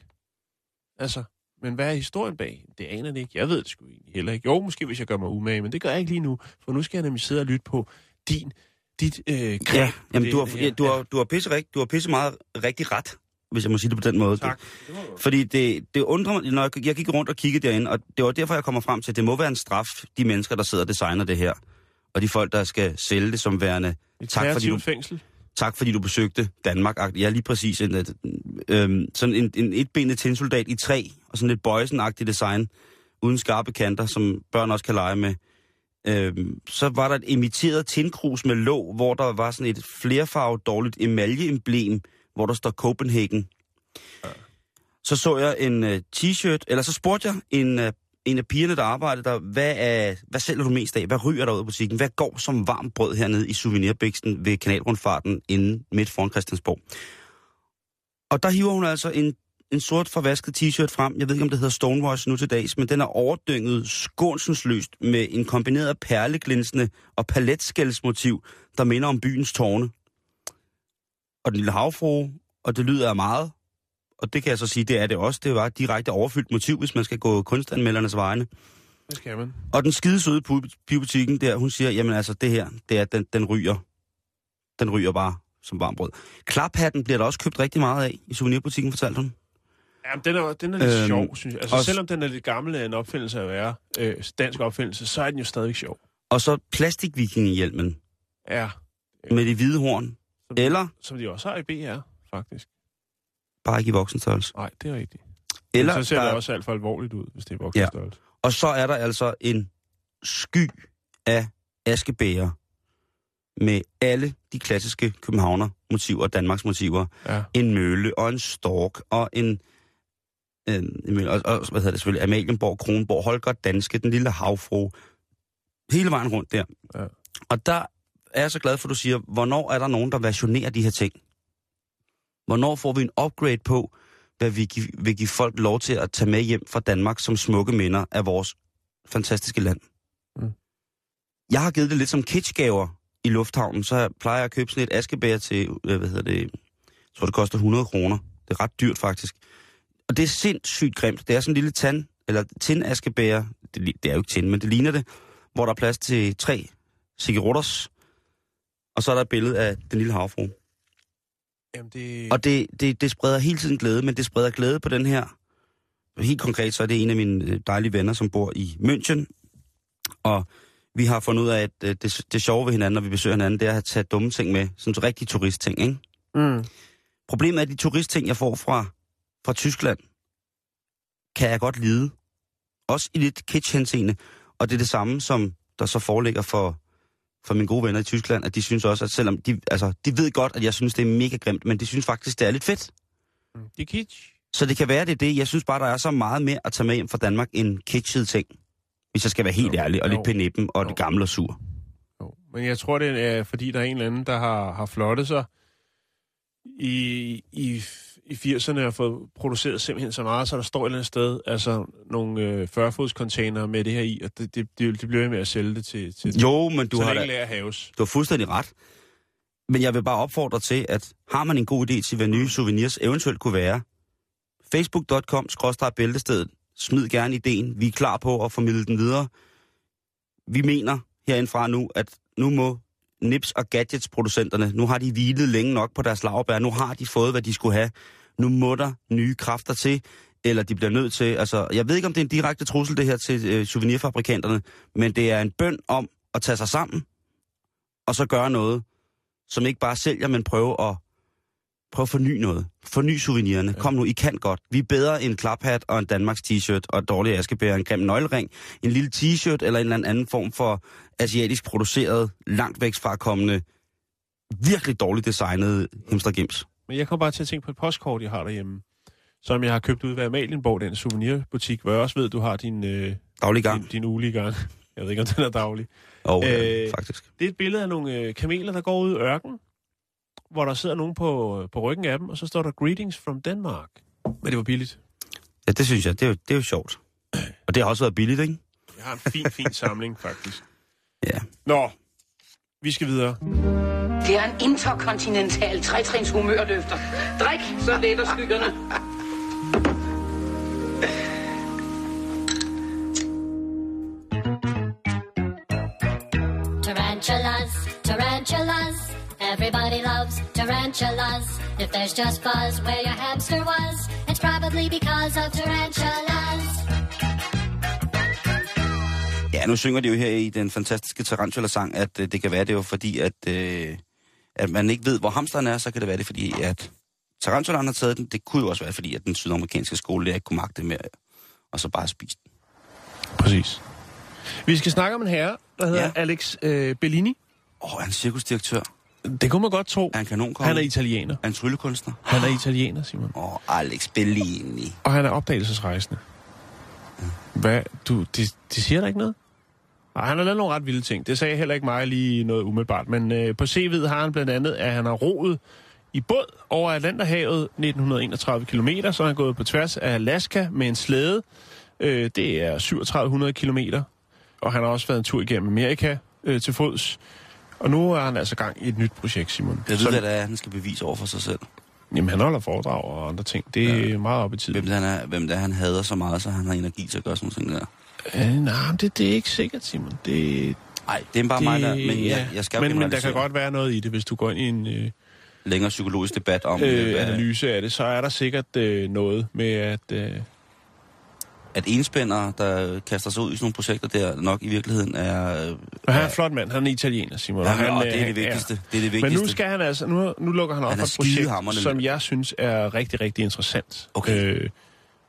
Altså, men hvad er historien bag? Det aner det ikke. Jeg ved det sgu egentlig heller ikke. Jo, måske hvis jeg gør mig umage, men det gør jeg ikke lige nu. For nu skal jeg nemlig sidde og lytte på din, dit øh, greb. Ja, jamen, du har, ja, du, har, du, har pisse rigt, du har pisse meget rigtig ret, hvis jeg må sige det på den måde. Tak. Fordi det, det undrer mig, når jeg, jeg gik rundt og kiggede derinde, og det var derfor, jeg kommer frem til, at det må være en straf, de mennesker, der sidder og designer det her. Og de folk, der skal sælge det som værende. Et Tak fordi, du, fængsel. tak fordi du besøgte Danmark. Ja, lige præcis. En, øhm, sådan en, en etbenet tinsoldat i træ, og sådan lidt bøjsenagtigt design, uden skarpe kanter, som børn også kan lege med. Øhm, så var der et imiteret tindkrus med låg, hvor der var sådan et flerfarvet dårligt emaljeemblem, hvor der står Copenhagen. Så så jeg en uh, t-shirt, eller så spurgte jeg en, uh, en af pigerne, der arbejdede der, hvad, er, hvad sælger du mest af? Hvad ryger der ud af butikken? Hvad går som varmt brød hernede i souvenirbiksen ved kanalrundfarten inden midt foran Christiansborg? Og der hiver hun altså en, en sort forvasket t-shirt frem. Jeg ved ikke, om det hedder Stonewash nu til dags, men den er overdynget skånsensløst med en kombineret perleglinsende og paletskældsmotiv, der minder om byens tårne. Og den lille havfrue, og det lyder af meget. Og det kan jeg så sige, det er det også. Det var et direkte overfyldt motiv, hvis man skal gå kunstanmeldernes vegne. Det skal man. Og den skide søde pibutikken der, hun siger, jamen altså det her, det er, den, den ryger. Den ryger bare som varmt brød. Klaphatten bliver der også købt rigtig meget af i souvenirbutikken, fortalte hun. Jamen, den er, den er lidt Øhm, øhm, sjov, synes jeg. Altså, også- selvom den er lidt gammel af en opfindelse at være, øh, dansk opfindelse, så er den jo stadigvæk sjov. Og så plastikvikingehjelmen Ja. med det hvide horn. Som, Eller Som de også har i BR, faktisk. bare ikke i voksenstørrelse. Nej, det er rigtigt. Eller så ser der, det også alt for alvorligt ud, hvis det er voksenstørrelse. Og så er der altså en sky af askebæger med alle de klassiske københavner motiver, Danmarks motiver. Ja. En mølle og en stork og en... Øh, og, og, hvad hedder det selvfølgelig? Amalienborg, Kronborg, Holger Danske, den lille havfru. Hele vejen rundt der. Ja. Og der er jeg så glad for, at du siger, hvornår er der nogen, der versionerer de her ting? Hvornår får vi en upgrade på, hvad vi vil give folk lov til at tage med hjem fra Danmark som smukke minder af vores fantastiske land? Mm. Jeg har givet det lidt som kitschgaver i lufthavnen, så jeg plejer jeg at købe sådan et askebær til, øh, hvad hedder det, jeg tror det koster 100 kroner. Det er ret dyrt faktisk. Og det er sindssygt grimt. Det er sådan en lille tand, eller tindaskebær, det, det er jo ikke tin, men det ligner det, hvor der er plads til tre cigaretters, og så er der et billede af den lille havfru. Jamen, det... Og det, det, det spreder hele tiden glæde, men det spreder glæde på den her. Helt konkret, så er det en af mine øh, dejlige venner, som bor i München. Og vi har fundet ud af, at øh, det, det sjove ved hinanden, når vi besøger hinanden, det er at tage dumme ting med. Sådan en rigtig turistting, ikke? Mm. Problemet er, at de turistting, jeg får fra, fra Tyskland, kan jeg godt lide. Også i lidt kitsch henseende. Og det er det samme, som der så foreligger for, for mine gode venner i Tyskland, at de synes også, at selvom de, altså, de ved godt, at jeg synes, det er mega grimt, men de synes faktisk, det er lidt fedt. Mm. Det er kitsch. Så det kan være, det er det. Jeg synes bare, der er så meget mere at tage med hjem fra Danmark end kitschede ting. Hvis jeg skal være helt Jo, ærlig, og jo. lidt penippen og Jo. det gamle og sur. Jo. Men jeg tror, det er, fordi der er en eller anden, der har, har flottet sig i, i i 80'erne har fået produceret simpelthen så meget, så der står et eller andet sted altså nogle øh, 40-fods container med det her i, og det, det, det, det bliver med at sælge det til, til Jo, men du har, da, haves. du har fuldstændig ret. Men jeg vil bare opfordre til, at har man en god idé til, hvad nye souvenirs eventuelt kunne være, facebook.com bæltestedet, smid gerne ideen. Vi er klar på at formidle den videre. Vi mener herindfra nu, at nu må Nips og Gadgets producenterne, nu har de hvilet længe nok på deres lavbær, nu har de fået, hvad de skulle have. Nu må der nye kræfter til, eller de bliver nødt til, altså, jeg ved ikke, om det er en direkte trussel, det her til øh, souvenirfabrikanterne, men det er en bøn om at tage sig sammen, og så gøre noget, som ikke bare sælger, men prøve at, prøve at forny noget. Forny souvenirerne. Kom nu, I kan godt. Vi er bedre end en klaphat og en Danmarks t-shirt og et dårligt askebær, en grim nøglering, en lille t-shirt eller en eller anden form for asiatisk produceret, langt væk fra kommende, virkelig dårligt designet hemstergims. Men jeg kom bare til at tænke på et postkort, jeg har derhjemme, som jeg har købt ud ved Amalienborg, den souvenirbutik, hvor jeg også ved, du har din, øh, Daglig gang. din, din ugelige gang. Jeg ved ikke, om den er daglig. Og øh, Øh, faktisk. Det er et billede af nogle øh, kameler, der går ud i ørken, hvor der sidder nogen på, på ryggen af dem, og så står der Greetings from Denmark. Men det var billigt. Ja, det synes jeg, det er, jo, det er jo sjovt. Og det har også været billigt, ikke? Jeg har en fin, fin samling, faktisk. Ja. Nå, vi skal videre. Det er en interkontinental trætrins humørløfter. Drik, så letter skyggerne. Tarantulas, tarantulas. Everybody loves tarantulas. If there's just fuzz where your hamster was, it's probably because of tarantulas. Ja, nu synger de jo her i den fantastiske Tarantula-sang, at øh, det kan være, det jo fordi, at, øh, at man ikke ved, hvor hamsteren er, så kan det være det fordi, at Tarantulaen har taget den. Det kunne jo også være fordi, at den sydamerikanske skolelærer ikke kunne magte mere, og så bare spise den. Præcis. Vi skal snakke om en herre, der hedder Ja. ja. Alex øh, Bellini. Åh, oh, er han cirkusdirektør? Det kunne man godt tro. Er han kanonkonge? Han er italiener. Er han tryllekunstner? Han er italiener, Simon. Åh, oh, Alex Bellini. Og han er opdagelsesrejsende. Hvad? Du, det, det siger der ikke noget? Nej, han har lavet nogle ret vilde ting. Det sagde heller ikke mig lige noget umiddelbart. Men øh, på CV'et har han blandt andet, at han har roet i båd over Atlanterhavet 1931 km. Så han gået på tværs af Alaska med en slæde. Øh, det er 3700 km. Og han har også været en tur igennem Amerika øh, til fods. Og nu er han altså gang i et nyt projekt, Simon. Jeg ved, Som- hvad det er, han skal bevise over for sig selv. Jamen, han holder foredrag og andre ting. Det er ja. meget op i tiden. Hvem det, han er, hvem det er, han hader så meget, så han har energi til at gøre sådan nogle ting der. Øh, nej, men det, det er ikke sikkert, Simon. Det, Nej, det er bare det, mig, der, men jeg, jeg skal men, men der kan godt være noget i det, hvis du går ind i en øh, længere psykologisk debat om, øh, øh, analyse af det, så er der sikkert øh, noget med, at... Øh, at enspændere, der kaster sig ud i sådan nogle projekter der, nok i virkeligheden er... Øh, og han er en flot mand, han er italiener, Simon. ja, han, og øh, det er det han- vigtigste. Det er det Men vigtigste. nu skal han altså, nu, nu lukker han op Han for et projekt, som jeg synes er rigtig, rigtig interessant. Okay. Øh,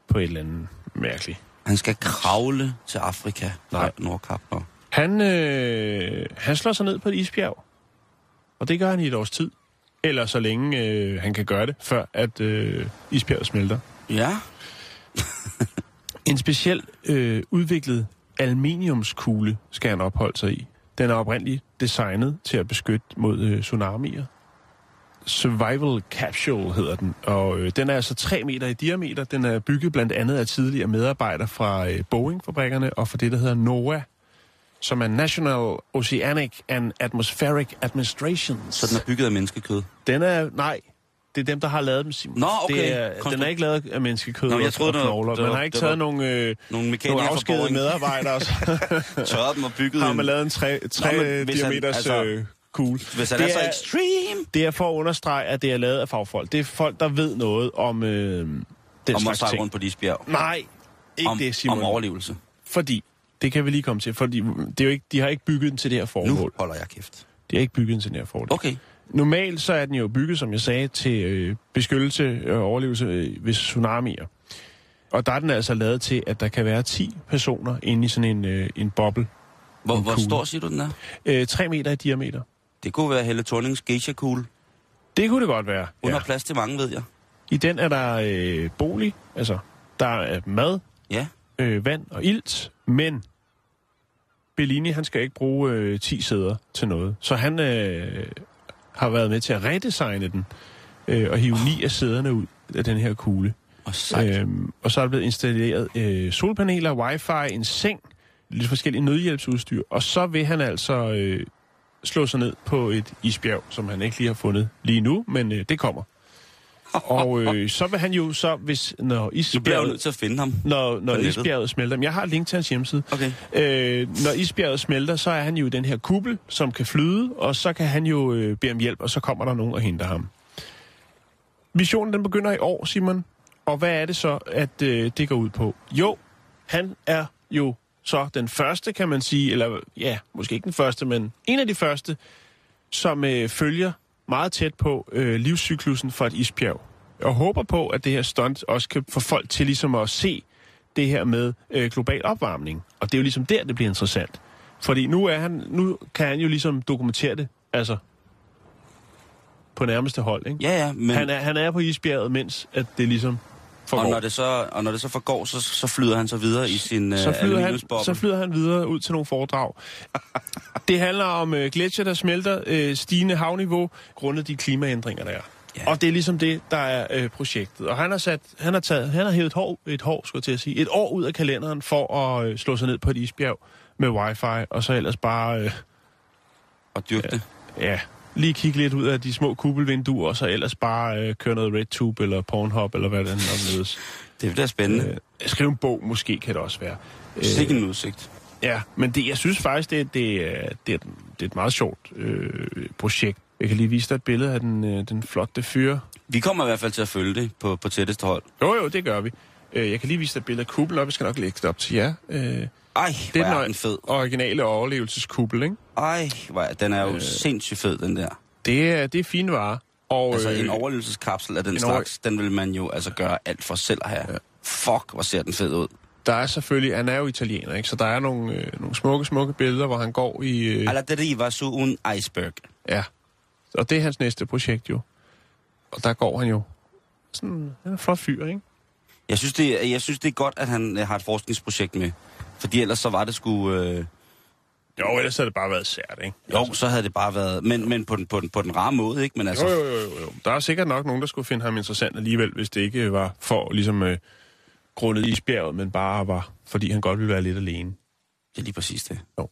på et eller andet mærkeligt. Han skal kravle til Afrika Nej. Nordkap. Og... Han, øh, han slår sig ned på et isbjerg. Og det gør han i et års tid. Eller så længe øh, han kan gøre det, før at øh, isbjerget smelter. Ja, En speciel øh, udviklet aluminiumskugle skal han opholde sig i. Den er oprindeligt designet til at beskytte mod øh, tsunamier. Survival Capsule hedder den, og øh, den er altså 3 meter i diameter. Den er bygget blandt andet af tidligere medarbejdere fra øh, Boeing-fabrikkerne og fra det, der hedder NOAA, som er National Oceanic and Atmospheric Administration. så den er bygget af menneskekød. Den er, nej, det er dem, der har lavet dem, Simon. Nå, okay. Det er, Konstru- den er ikke lavet af menneskekød Nå, jeg troede, og knogler. Man har ikke taget var nogle, øh, Nogle nogle afskedede medarbejdere, tørrede dem og byggede har man lavet en 3, 3 Nå, men hvis han- diameters altså, øh, kugle. Hvis han det er så extreme, Det er for at understrege, at det er lavet af fagfolk. Det er folk, der ved noget om øh, den om at slags ting. rundt på de isbjerg. Nej, ikke Om, det, Simon. om overlevelse. Fordi, det kan vi lige komme til, fordi det er jo ikke, de har ikke bygget den til det her Nu formål. holder jeg kæft. De har ikke bygget den til det her formål. Okay. Normalt så er den jo bygget, som jeg sagde, til øh, beskyttelse og overlevelse øh, ved tsunamier. Og der er den altså lavet til, at der kan være 10 personer inde i sådan en, øh, en boble. Hvor, En hvor stor siger du, den er? Øh, 3 meter i diameter. Det kunne være Helle Thornings geisha kugle. Det kunne det godt være. Hun Ja. har plads til mange, ved jeg. I den er der øh, bolig, altså der er mad, Ja. øh, vand og ilt, men Bellini, han skal ikke bruge øh, 10 sæder til noget. Så han øh, har været med til at redesigne den øh, og hive ni af sæderne ud. af den her kugle. Og. Øhm, og så er der blevet installeret øh, solpaneler, wifi, en seng, lidt forskellige nødhjælpsudstyr. Og så vil han altså øh, slå sig ned på et isbjerg, som han ikke lige har fundet lige nu, men øh, det kommer. Og øh, så vil han jo så, hvis når Nu bliver jeg isbjerget, nødt til at finde ham. når, når isbjerget smelter, men jeg har link til hans hjemmeside. Okay. Øh, når isbjerget smelter, så er han jo i den her kuppel, som kan flyde, og så kan han jo øh, bede om hjælp, og så kommer der nogen og henter ham. Missionen den begynder i år, Simon. Og hvad er det så, at øh, det går ud på? Jo, han er jo så den første, kan man sige, eller ja, måske ikke den første, men en af de første, som øh, følger meget tæt på øh, livscyklusen for et isbjerg. Og håber på, at det her stunt også kan få folk til ligesom at se det her med øh, global opvarmning. Og det er jo ligesom der, det bliver interessant. Fordi nu, er han, nu kan han jo ligesom dokumentere det, altså på nærmeste hold, ikke? Ja, ja, men... Han, er, han er på isbjerget, mens at det ligesom forgår. Og når det så, og når det så forgår, så, så flyder han så videre i sin så øh, flyder, han, så flyder han videre ud til nogle foredrag. det handler om øh, gletsjer, der smelter, øh, stigende havniveau, grundet de klimaændringer, der er. Ja. Og det er ligesom det, der er øh, projektet. Og han har, sat, han har, taget, han har hævet et hår, et hår, skulle jeg til at sige, et år ud af kalenderen for at øh, slå sig ned på et isbjerg med wifi, og så ellers bare, øh, Og dyrke det. ja, lige kigge lidt ud af de små kuppelvinduer, og så ellers bare øh, køre noget RedTube eller Pornhub, eller hvad det er, der Det bliver spændende. øh, Skrive en bog, måske kan det også være. Øh. Sikke en udsigt. Ja, men det, jeg synes faktisk, det, det, er, det, er, det er et meget sjovt øh, projekt. Jeg kan lige vise dig et billede af den, øh, den flotte fyr. Vi kommer i hvert fald til at følge det på, på tætteste hold. Jo, jo, det gør vi. Øh, jeg kan lige vise dig et billede af kublen op. Jeg skal nok lægge det op til jer. Øh, Ej, hvor er er den fed. originale overlevelseskubbel, ikke? Ej, hvor den er jo Øh. øh. sindssygt fed, den der. Det er, det er fine varer. Og, Altså, øh, en overlevelseskapsel af den en slags, den vil man jo altså gøre alt for selv have. Ja. Fuck, hvor ser den fed ud. Der er selvfølgelig, han er jo italiener, ikke? Så der er nogle, øh, nogle smukke, smukke billeder, hvor han går i... Øh, Alla deriva su un iceberg. ja. Og det er hans næste projekt jo. Og der går han jo. Sådan, han er en flot fyr, ikke? Jeg synes, det, jeg synes, det er godt, at han øh, har et forskningsprojekt med. Fordi ellers så var det sgu... Øh, Jo, ellers har det bare været sært, ikke? jo, så havde det bare været... Men, men på, den, på, den, på den rare måde, ikke? Men altså... Jo, jo, jo, jo, jo. Der er sikkert nok nogen, der skulle finde ham interessant alligevel, hvis det ikke var for ligesom øh, grundet isbjerget, men bare var, fordi han godt ville være lidt alene. Det er lige præcis det. Jo.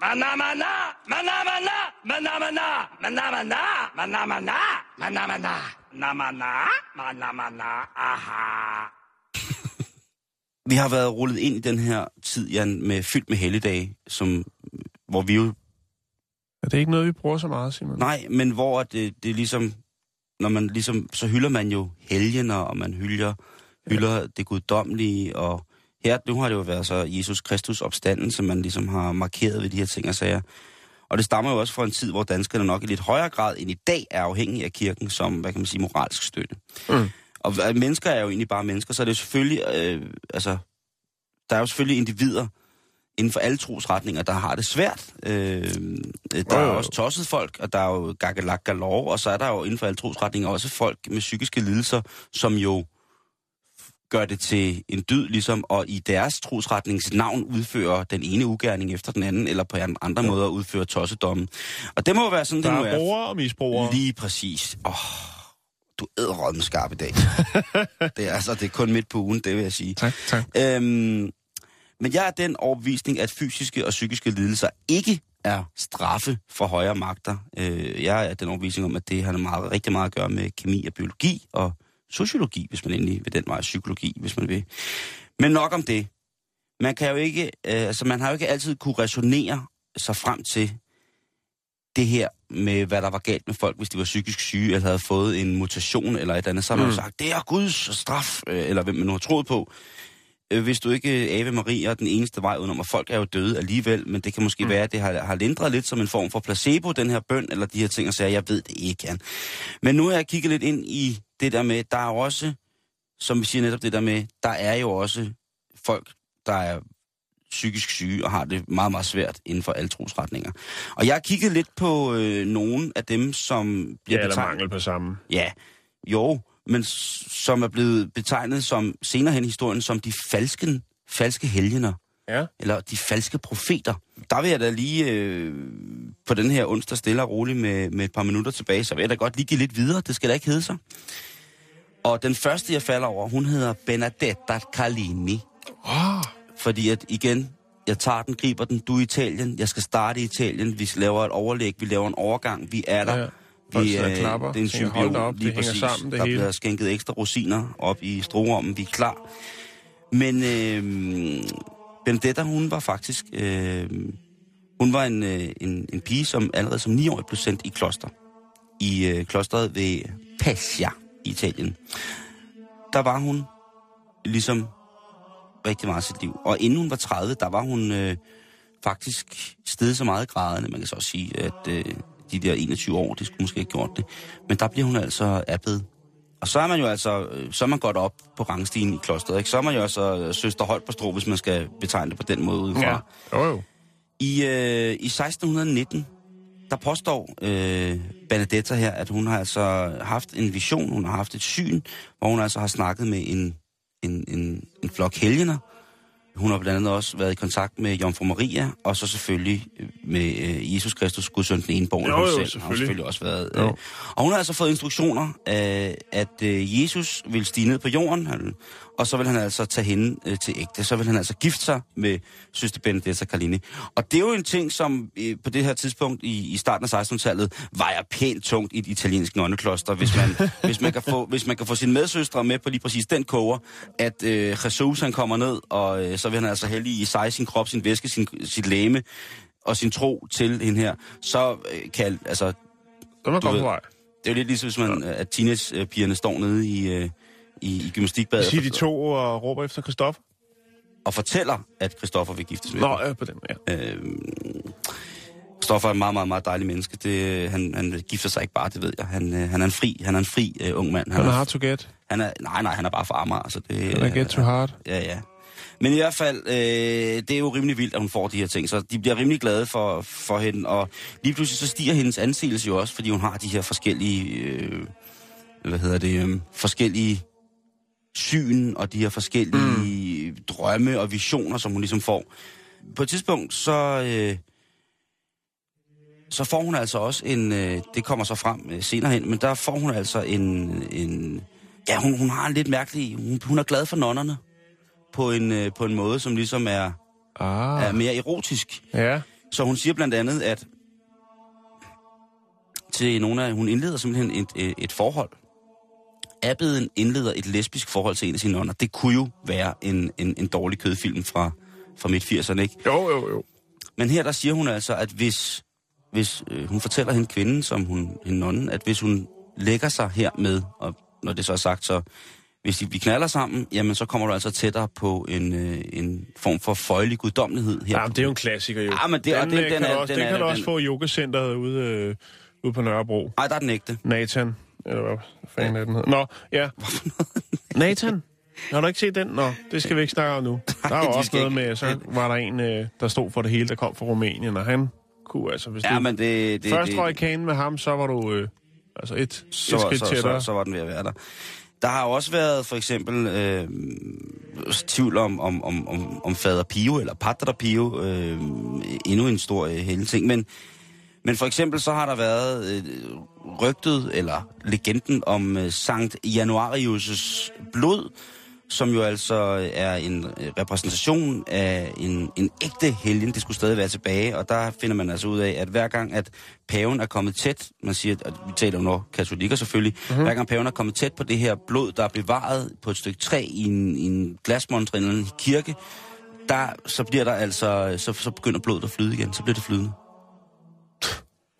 Manamana, manamana, manamana, manamana, manamana, manamana, namana, manamana, aha. Vi har været rullet ind i den her tid, Jan, med fyldt med helligdage, som, hvor vi jo... Er det ikke noget, vi bruger så meget, Simon? Nej, men hvor det, det er ligesom... Når man ligesom... Så hylder man jo helgener, og man hylder, hylder det guddommelige, og her, nu har det jo været så Jesus Kristus opstandelse, man ligesom har markeret ved de her ting og sager. Og det stammer jo også fra en tid, hvor danskerne nok i lidt højere grad end i dag er afhængige af kirken som, hvad kan man sige, moralsk støtte. Mm. Og mennesker er jo egentlig bare mennesker, så er det jo selvfølgelig, øh, altså, der er jo selvfølgelig individer inden for alle trosretninger, der har det svært. Øh, der er jo. også tosset folk, og der er jo gakkelak galore, og så er der jo inden for alle trosretninger også folk med psykiske lidelser, som jo gør det til en dyd, ligesom, og i deres trosretnings navn udfører den ene ugerning efter den anden, eller på en andre måder udfører tossedommen. Og det må være sådan, Der det nu er er. brugere og misbrugere. Lige præcis. Åh, du æder den skarp i dag. det er altså, det er kun midt på ugen, det vil jeg sige. Tak, tak. Øhm, men jeg er den overbevisning, at fysiske og psykiske lidelser ikke er straffe for højere magter. Øh, jeg er den overbevisning om, at det har meget, rigtig meget at gøre med kemi og biologi og sociologi, hvis man endelig vil den vej, psykologi, hvis man vil. Men nok om det. Man kan jo ikke, øh, altså man har jo ikke altid kunne resonere sig frem til det her med, hvad der var galt med folk, hvis de var psykisk syge, eller havde fået en mutation eller et andet. Så har man Mm. sagt, det er Guds straf, øh, eller hvem man nu har troet på. Øh, Hvis du ikke, øh, Ave Maria, er den eneste vej udenom, og folk er jo døde alligevel, men det kan måske mm. være, at det har, har lindret lidt som en form for placebo, den her bøn, eller de her ting, og så jeg ved det ikke, Jan. Men nu har jeg kigget lidt ind i det der med, der er jo også, som vi siger netop det der med, der er jo også folk, der er psykisk syge og har det meget, meget svært inden for alle trosretninger. Og jeg har kigget lidt på øh, nogle af dem, som Ja, bliver eller betegnet... mangel på samme. Ja, jo, men som er blevet betegnet som senere hen i historien som de falske, falske helgener, Ja. eller de falske profeter. Der vil jeg da lige øh, på den her onsdag stille og roligt med, med et par minutter tilbage, så vil jeg da godt lige give lidt videre. Det skal da ikke hedde sig. Og den første, jeg falder over, hun hedder Benedetta Carlini. Oh, Fordi at igen, jeg tager den, griber den, du er i Italien, jeg skal starte i Italien, vi laver et overlæg, vi laver en overgang, vi er der. Ja, ja. Vi, øh, klapper, det er en symbiot, op, det lige hænger præcis. sammen, det der hele. bliver skænket ekstra rosiner op i stroommen, vi er klar. Men øh, Benedetta, hun var faktisk... Øh, hun var en, øh, en, en pige, som allerede som 9 år blev sendt i kloster. I øh, klosteret ved Pescia i Italien. Der var hun ligesom rigtig meget sit liv. Og inden hun var 30, der var hun øh, faktisk steget så meget grædende. Man kan så også sige, at øh, de der 21 år, det skulle måske have gjort det. Men der bliver hun altså appet. Og så er man jo altså, øh, så er man godt op på rangstigen i klosteret, ikke? Så er man jo altså øh, søster højt på strå, hvis man skal betegne det på den måde udefra. ja. Jo, jo. I, øh, I 1619, der påstår øh, Benedetta her, at hun har altså haft en vision, hun har haft et syn, hvor hun altså har snakket med en, en, en, en flok helgener. Hun har blandt andet også været i kontakt med Jomfru Maria, og så selvfølgelig øh, med øh, Jesus Kristus, Guds søn, den eneborgne. Jo, Hun jo, selv har hun selvfølgelig. selvfølgelig også været. Øh, Jo. og hun har altså fået instruktioner, øh, at øh, Jesus vil stige ned på jorden, han, og så vil han altså tage hende øh, til ægte. Så vil han altså gifte sig med søster Benedetta Carlini. Og det er jo en ting, som øh, på det her tidspunkt i, i starten af 1600-tallet vejer pænt tungt i et italiensk nonnekloster, hvis man, hvis, man kan få, hvis man kan få sine medsøstre med på lige præcis den koger, at øh, Jesus han kommer ned, og øh, så vil han altså heldig i sig, sin krop, sin væske, sin, sit læme og sin tro til hende her, så øh, kan altså Så er godt på vej. det er jo lidt ligesom, hvis man, at teenagepigerne står nede i, øh, i, i gymnastikbadet Siger de to og råber efter Christoffer? og fortæller, at Christoffer vil giftes med Nå, ja, på den, ja. Øh, Christoffer er en meget, meget, meget dejlig menneske. Det, han, han gifter sig ikke bare, det ved jeg. Han, øh, han er en fri, han er en fri øh, ung mand. Han er er, hard to get. han er, nej, nej, han er bare for Amager. Så det, Han er get to hard. Ja, ja. Men i hvert fald, øh, det er jo rimelig vildt, at hun får de her ting, så de bliver rimelig glade for, for hende, og lige pludselig så stiger hendes anseelse jo også, fordi hun har de her forskellige, øh, hvad hedder det, øh, forskellige syn, og de her forskellige mm. drømme og visioner, som hun ligesom får. På et tidspunkt, så, øh, så får hun altså også en, øh, det kommer så frem øh, senere hen, men der får hun altså en, en ja, hun, hun har en lidt mærkelig, hun, hun er glad for nonnerne på en, øh, på en måde, som ligesom er, Ah, er mere erotisk. ja. Så hun siger blandt andet, at til nogle af, hun indleder simpelthen et, et, et forhold. Abbeden indleder et lesbisk forhold til en af sine nonner. Det kunne jo være en, en, en dårlig kødfilm fra, fra midt-80'erne, ikke? Jo, jo, jo. Men her der siger hun altså, at hvis, hvis øh, hun fortæller hende kvinden, som hun, hende nonnen, at hvis hun lægger sig her med, og når det så er sagt, så hvis de, vi knaller sammen, jamen så kommer du altså tættere på en, øh, en form for føjelig guddommelighed her. Ja, men det er jo en klassiker, jo. Ja, men det- og den, den- øh, den kan er- også, den den er- kan du den- også få i yogacenteret ude, øh, ude på Nørrebro. Ej, der er den ægte. Nathan, eller hvad fanden er den hedder. Nå, ja. Nathan? Har du ikke set den? Nå, det skal vi ikke snakke om nu. Der er jo de også noget med, så var der en, øh, der stod for det hele, der kom fra Rumænien, og han kunne altså, hvis Ja, du men det... det først det, røg kanen med ham, så var du øh, altså et, et så, skridt så, så, tættere. så var den ved at være der. Der har også været for eksempel øh, tvivl om, om, om, om, om fader Pio, eller Padre Pio, øh, endnu en stor øh, heldig ting. Men, men for eksempel så har der været øh, rygtet, eller legenden om øh, Sankt Januarius' blod, som jo altså er en øh, repræsentation af en, en ægte helgen. Det skulle stadig være tilbage, og der finder man altså ud af, at hver gang, at paven er kommet tæt, man siger, at vi taler jo katolikker selvfølgelig, mm-hmm. hver gang paven er kommet tæt på det her blod, der er bevaret på et stykke træ i en, i en glasmontre eller en kirke, der, så bliver der altså, så, så begynder blodet at flyde igen, så bliver det flydende.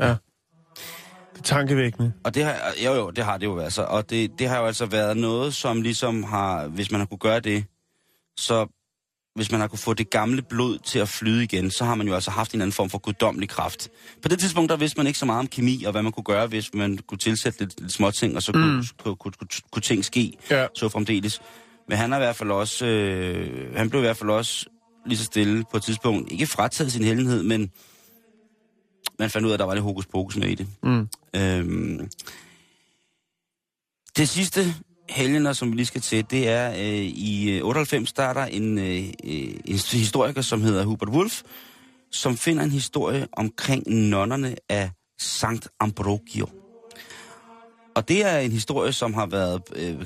Ja. Det er tankevækkende. Og det har, jo, jo, det har det jo altså. Og det, det har jo altså været noget, som ligesom har, hvis man har kunne gøre det, så hvis man har kunne få det gamle blod til at flyde igen, så har man jo altså haft en anden form for guddommelig kraft. På det tidspunkt, der vidste man ikke så meget om kemi, og hvad man kunne gøre, hvis man kunne tilsætte lidt, lidt småting, og så mm. kunne, kunne, kunne, kunne, kunne ting ske, Ja. så fremdeles. Men han er i hvert fald også, øh, han blev i hvert fald også lige så stille på et tidspunkt, ikke frataget sin heldighed, men man fandt ud af, at der var lidt hokus pokus med i det. Mm. Øhm, det sidste helgener, som vi lige skal til, det er øh, i øh, 98, der er der en, øh, øh, en historiker, som hedder Hubert Wolf, som finder en historie omkring nonnerne af Sankt Ambrogio. Og det er en historie, som har været øh,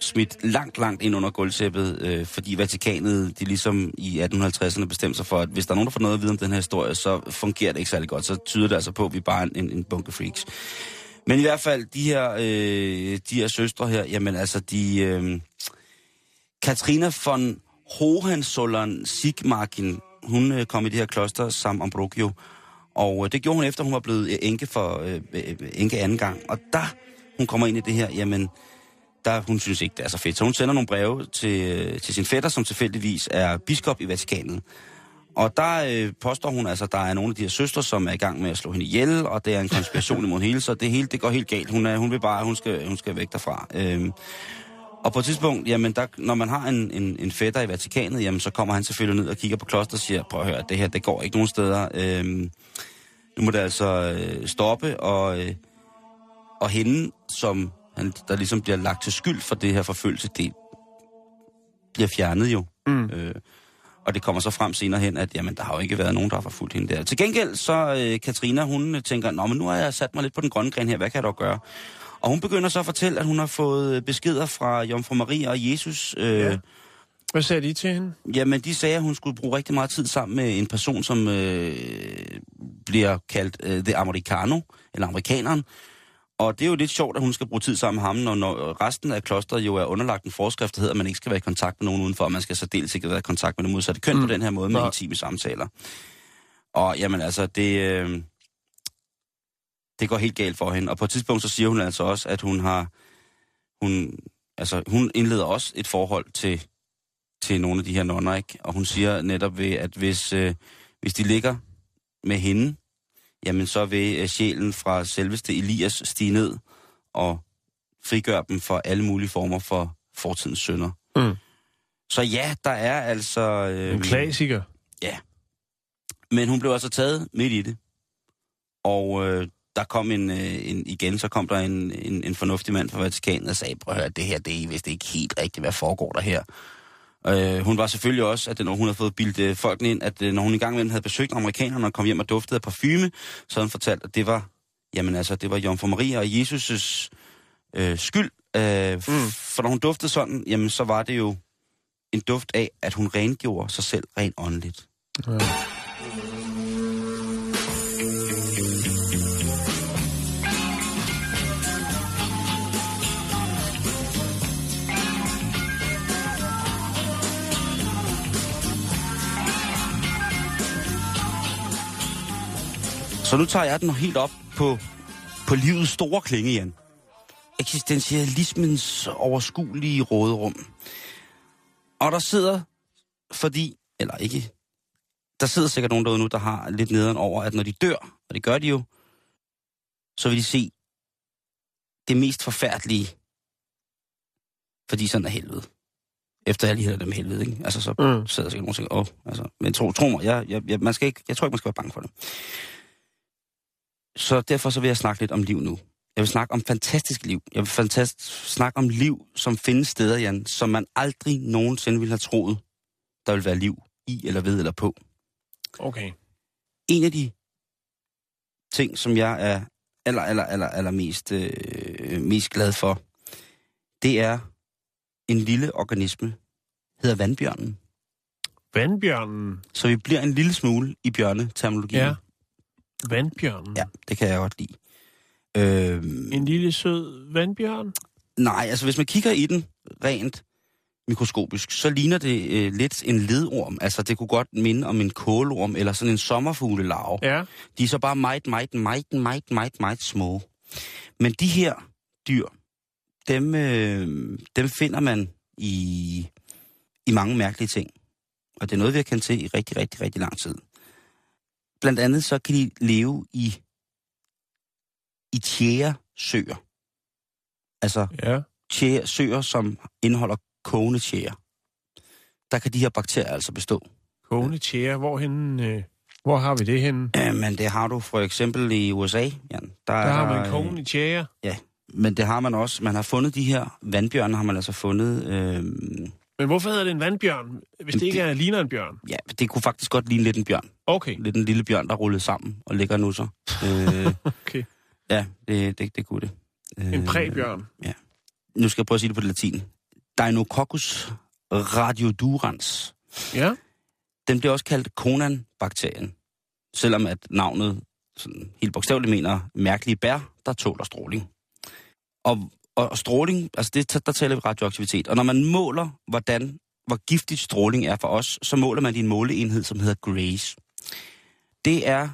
smidt langt, langt ind under gulvtæppet, øh, fordi Vatikanet, de ligesom i 1850'erne bestemte sig for, at hvis der er nogen, der får noget at vide om den her historie, så fungerer det ikke særlig godt. Så tyder det altså på, at vi bare er en, en bunke freaks. Men i hvert fald, de her, øh, de her søstre her, jamen altså, de... Øh, Katrina von Hohenzollern Sigmarkin, hun øh, kom i det her kloster som Ambrogio, og øh, det gjorde hun efter, hun var blevet øh, enke for øh, øh, øh, enke anden gang. Og der, hun kommer ind i det her, jamen, der, hun synes ikke, det er så fedt. Så hun sender nogle breve til, øh, til sin fætter, som tilfældigvis er biskop i Vatikanet. Og der øh, påstår hun altså, at der er nogle af de her søstre, som er i gang med at slå hende ihjel, og det er en konspiration imod hele, så det hele det går helt galt. Hun, er, hun vil bare, hun skal, hun skal væk derfra. Øhm, og på et tidspunkt, jamen der, når man har en, en, en fætter i Vatikanet, jamen så kommer han selvfølgelig ned og kigger på klosteret og siger, prøv at høre, det her, det går ikke nogen steder. Øhm, nu må det altså øh, stoppe, og, øh, og hende, som han, der ligesom bliver lagt til skyld for det her forfølgelse, det bliver fjernet jo. Mm. Øh, og det kommer så frem senere hen, at jamen, der har jo ikke været nogen, der har forfulgt hende der. Til gengæld, så øh, Katrina, hun øh, tænker, Nå, men nu har jeg sat mig lidt på den grønne gren her, hvad kan jeg dog gøre? Og hun begynder så at fortælle, at hun har fået beskeder fra Jomfru Maria og Jesus. Øh, ja. Hvad sagde de til hende? Jamen, de sagde, at hun skulle bruge rigtig meget tid sammen med en person, som øh, bliver kaldt øh, The Americano, eller amerikaneren. Og det er jo lidt sjovt, at hun skal bruge tid sammen med ham, når, når resten af klosteret jo er underlagt en forskrift, der hedder, at man ikke skal være i kontakt med nogen udenfor, og man skal så dels ikke være i kontakt med det modsatte køn mm. på den her måde med Nå. intime samtaler. Og jamen altså, det, øh, det går helt galt for hende. Og på et tidspunkt så siger hun altså også, at hun har, hun, altså hun indleder også et forhold til, til nogle af de her nonner, ikke? Og hun siger netop ved, at hvis, øh, hvis de ligger med hende, jamen så vil øh, sjælen fra selveste Elias stige ned og frigøre dem for alle mulige former for fortidens synder. Mm. Så ja, der er altså... Øh, En klassiker. Ja. Men hun blev altså taget midt i det. Og øh, der kom en, øh, en, igen, så kom der en, en, en fornuftig mand fra Vatikanet og sagde, prøv at høre, det her, det er vist ikke helt rigtigt, hvad foregår der her. Øh, hun var selvfølgelig også, at når hun havde fået bildet øh, folkene ind, at øh, når hun engang imellem havde besøgt amerikanerne og kom hjem og duftede af parfume, så havde hun fortalt, at det var, jamen altså, det var Jomfru Maria og Jesus' øh, skyld. Øh, mm. For når hun duftede sådan, jamen så var det jo en duft af, at hun rengjorde sig selv rent åndeligt. Ja. Så nu tager jeg den helt op på, på livets store klinge, Jan. Eksistentialismens overskuelige råderum. Og der sidder, fordi, eller ikke, der sidder sikkert nogen derude nu, der har lidt nederen over, at når de dør, og det gør de jo, så vil de se det mest forfærdelige, fordi sådan er helvede. Efter jeg lige havde dem helvede, ikke? Altså, så Mm. sidder sikkert nogen og tænker, åh, altså, men tro, tro mig, jeg, jeg, jeg, man skal ikke, jeg tror ikke, man skal være bange for det. Så derfor så vil jeg snakke lidt om liv nu. Jeg vil snakke om fantastisk liv. Jeg vil fantast, snakke om liv, som findes steder, Jan, som man aldrig nogensinde ville have troet, der vil være liv i, eller ved, eller på. Okay. En af de ting, som jeg er aller, aller, aller, aller mest, øh, mest glad for, det er en lille organisme, hedder vandbjørnen. Vandbjørnen. Så vi bliver en lille smule i bjørneterminologien. Ja. Vandbjørnen. ja det kan jeg godt lide. Øh, En lille sød vandbjørn. Nej, altså hvis man kigger i den rent mikroskopisk, så ligner det øh, lidt en ledorm. Altså det kunne godt minde om en kålorm eller sådan en sommerfuglelarve. Ja. De er så bare meget, meget, meget, meget, meget, meget små. Men de her dyr, dem, øh, dem finder man i, i mange mærkelige ting. Og det er noget, vi har kendt til i rigtig, rigtig, rigtig lang tid. Blandt andet så kan de leve i, i tjæresøer. Altså Ja. tjære, søer, som indeholder kogende tjære. Der kan de her bakterier altså bestå. Kogende tjære. Hvorhen, øh, hvor har vi det henne? Øh, men det har du for eksempel i USA, Jan. Der, Der har man øh, kogende tjære. Ja, men det har man også. Man har fundet de her vandbjørne, har man altså fundet... Øh, Men hvorfor hedder det en vandbjørn, hvis det ikke er ligner en bjørn? ja, det kunne faktisk godt ligne lidt en bjørn. Okay. Lidt en lille bjørn, der rullede sammen og ligger nu så. Øh, okay. ja, det, det, det kunne det. Øh, En præbjørn. Nu skal jeg prøve at sige det på det latin. Deinococcus radiodurans. Ja. Den bliver også kaldt Conan-bakterien, selvom at navnet sådan helt bogstaveligt mener mærkelige bær, der tåler stråling. Og, og stråling, altså det, der taler vi radioaktivitet. Og når man måler, hvordan, hvor giftigt stråling er for os, så måler man i en måleenhed, som hedder Grace. Det er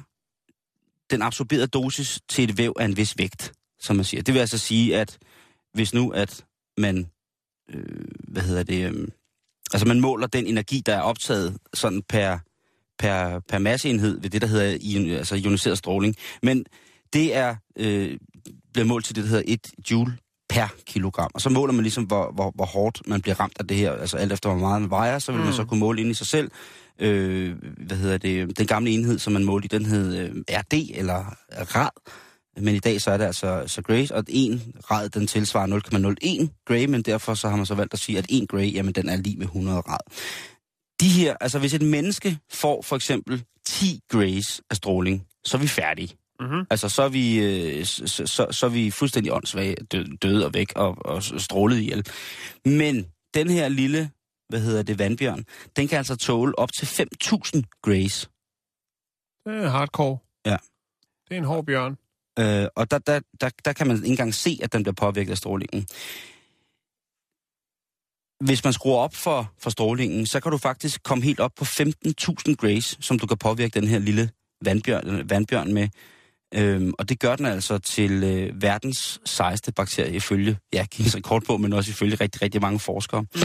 den absorberede dosis til et væv af en vis vægt, som man siger. Det vil altså sige, at hvis nu at man, øh, hvad hedder det, øh, altså man måler den energi, der er optaget sådan per, per, per masseenhed ved det, der hedder ion, altså ioniseret stråling. Men det er, øh, bliver målt til det, der hedder 1 joule per kilogram. Og så måler man ligesom, hvor, hvor, hvor hårdt man bliver ramt af det her. Altså alt efter, hvor meget man vejer, så vil mm. man så kunne måle ind i sig selv. Øh, hvad hedder det? Den gamle enhed, som man målte i, den hed øh, RD, eller rad. Men i dag så er det altså så Grace, og en rad, den tilsvarer 0,01 Gray, men derfor så har man så valgt at sige, at 1 Gray, jamen den er lige med 100 rad. De her, altså hvis et menneske får for eksempel 10 Grays af stråling, så er vi færdige. Mm-hmm. Altså, så er vi, øh, så, så, så er vi fuldstændig åndssvage, døde, døde og væk og, og strålet ihjel. Men den her lille, hvad hedder det, vandbjørn, den kan altså tåle op til 5.000 grays. Det er hardcore. Ja. Det er en hård bjørn. Øh, og der, der, der, der kan man ikke engang se, at den bliver påvirket af strålingen. Hvis man skruer op for, for strålingen, så kan du faktisk komme helt op på 15.000 grays, som du kan påvirke den her lille vandbjørn, vandbjørn med. Øhm, og det gør den altså til øh, verdens sejeste bakterie, ifølge, ja, Guinness rekord på, men også ifølge rigtig, rigtig mange forskere. Mm.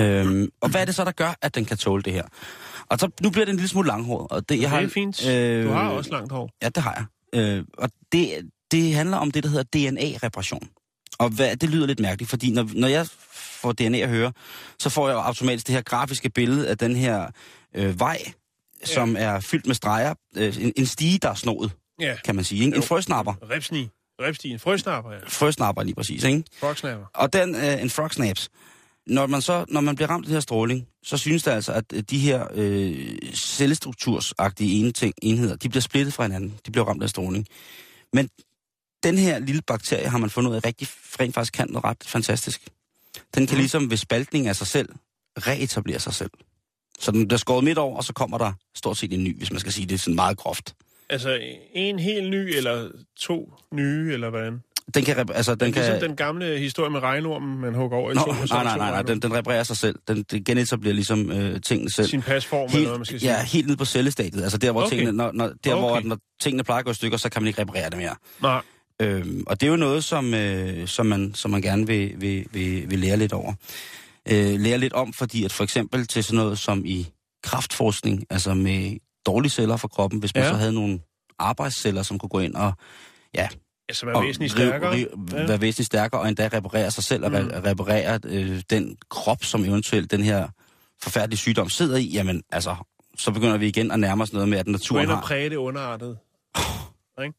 Øhm, og hvad er det så, der gør, at den kan tåle det her? Og så, nu bliver det en lille smule langhåret. Og det, jeg Det har, er fint. øh, Du har også langt hår. Ja, det har jeg. Øh, og det, det handler om det, der hedder DNA-reparation. Og hvad, det lyder lidt mærkeligt, fordi når, når jeg får DNA at høre, så får jeg automatisk det her grafiske billede af den her øh, vej, som er fyldt med streger. Øh, en, en stige, der er snået, Ja. kan man sige. Ikke? En frøsnapper. Ripsni. Ripsti. En frøsnapper, ja. Frøsnapper lige præcis, ikke? Frogsnapper. Og den, øh, en frog snaps. Når man, så, når man bliver ramt af det her stråling, så synes det altså, at de her øh, cellestruktursagtige ene ting, enheder, de bliver splittet fra hinanden. De bliver ramt af stråling. Men den her lille bakterie har man fundet ud af rigtig, rent faktisk kan noget ret fantastisk. Den kan ligesom ved spaltning af sig selv reetablere sig selv. Så den bliver skåret midt over, og så kommer der stort set en ny, hvis man skal sige det sådan meget groft. Altså, en helt ny, eller to nye, eller hvordan? Den kan, altså, den Den kan... ligesom den gamle historie med regnormen, man hugger over i Nå, to. nej, nej, nej, nej, den, den reparerer sig selv. Den, den genetablerer ligesom øh, tingene selv. Sin pasform, eller noget, man skal Helt, sige. ja, helt ned på cellestadiet. Altså der, hvor, Okay. tingene, når, når, der, hvor Okay. når tingene plejer at gå i stykker, så kan man ikke reparere det mere. Nej. Øhm, og det er jo noget, som, øh, som, man, som man gerne vil, vil, vil, vil lære lidt over. Øh, lære lidt om, fordi at for eksempel til sådan noget som i kraftforskning, altså med dårlige celler for kroppen, hvis man Ja. så havde nogle arbejdsceller, som kunne gå ind og ja, Altså, være og væsentligt stærkere. rive- Ja. være væsentligt stærkere, og endda reparere sig selv, og Mm. re- reparere øh, den krop, som eventuelt den her forfærdelige sygdom sidder i, jamen altså, så begynder vi igen at nærme os noget med, at Gå naturen ind og har... præge det underartet. Ikke?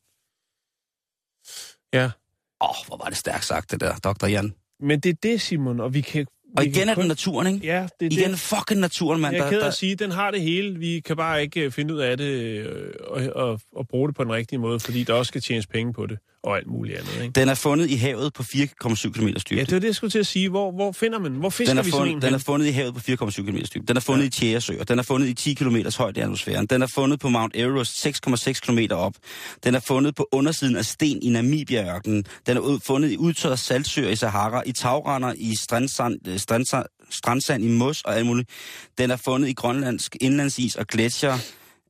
Ja. Åh, oh, hvor var det stærkt sagt, det der, Dr. Jan. Men det er det, Simon, og vi kan... Og igen kan er det kun- naturen, ikke? Ja, det er Igen det. fucking naturen, mand. Jeg er ked af der- at sige, den har det hele. Vi kan bare ikke øh, finde ud af det øh, og, og, og bruge det på den rigtige måde, fordi der også skal tjenes penge på det og alt muligt andet. Ikke? Den er fundet i havet på 4,7 km dyb. Ja, det var det, jeg skulle til at sige. Hvor, hvor finder man? Hvor fisker Den er, vi fundet, den er hen? fundet i havet på 4,7 km dyb. Den er fundet ja. i Tjæresø, og den er fundet i 10 km højde i atmosfæren. Den er fundet på Mount Everest 6,6 km op. Den er fundet på undersiden af sten i Namibia-ørkenen. Den er fundet i udtørret saltsøer i Sahara, i tagrender, i strandsand, øh, strandsand, strandsand i mos og alt muligt. Den er fundet i grønlandsk indlandsis og gletsjer.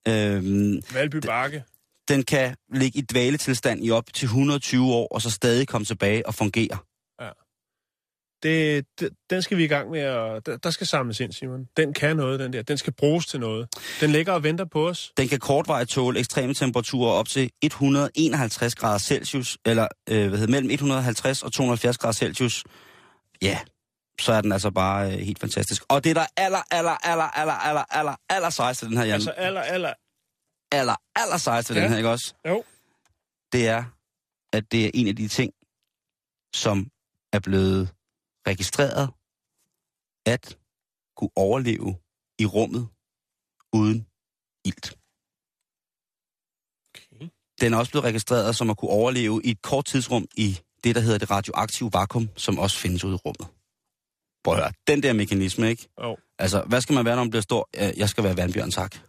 Øhm, Valby Bakke. Den kan ligge i dvaletilstand i op til 120 år, og så stadig komme tilbage og fungere. Det, det, den skal vi i gang med, og der, der skal samles ind, Simon. Den kan noget, den der. Den skal bruges til noget. Den ligger og venter på os. Den kan kortvarigt tåle ekstreme temperaturer op til 151 grader Celsius, eller øh, hvad hedder, mellem 150 og 270 grader Celsius. Ja, så er den altså bare øh, helt fantastisk. Og det, der er aller, aller, aller, aller, aller, aller, aller sejeste den her, Jan, altså, aller, aller aller, aller sejeste ved ja. den her, ikke også? Jo. Det er, at det er en af de ting, som er blevet registreret at kunne overleve i rummet uden ilt. Okay. Den er også blevet registreret som at kunne overleve i et kort tidsrum i det, der hedder det radioaktive vakuum, som også findes ude i rummet. Prøv at høre, den der mekanisme, ikke? Jo. Altså, hvad skal man være, når man bliver stor? Jeg skal være vandbjørn, tak.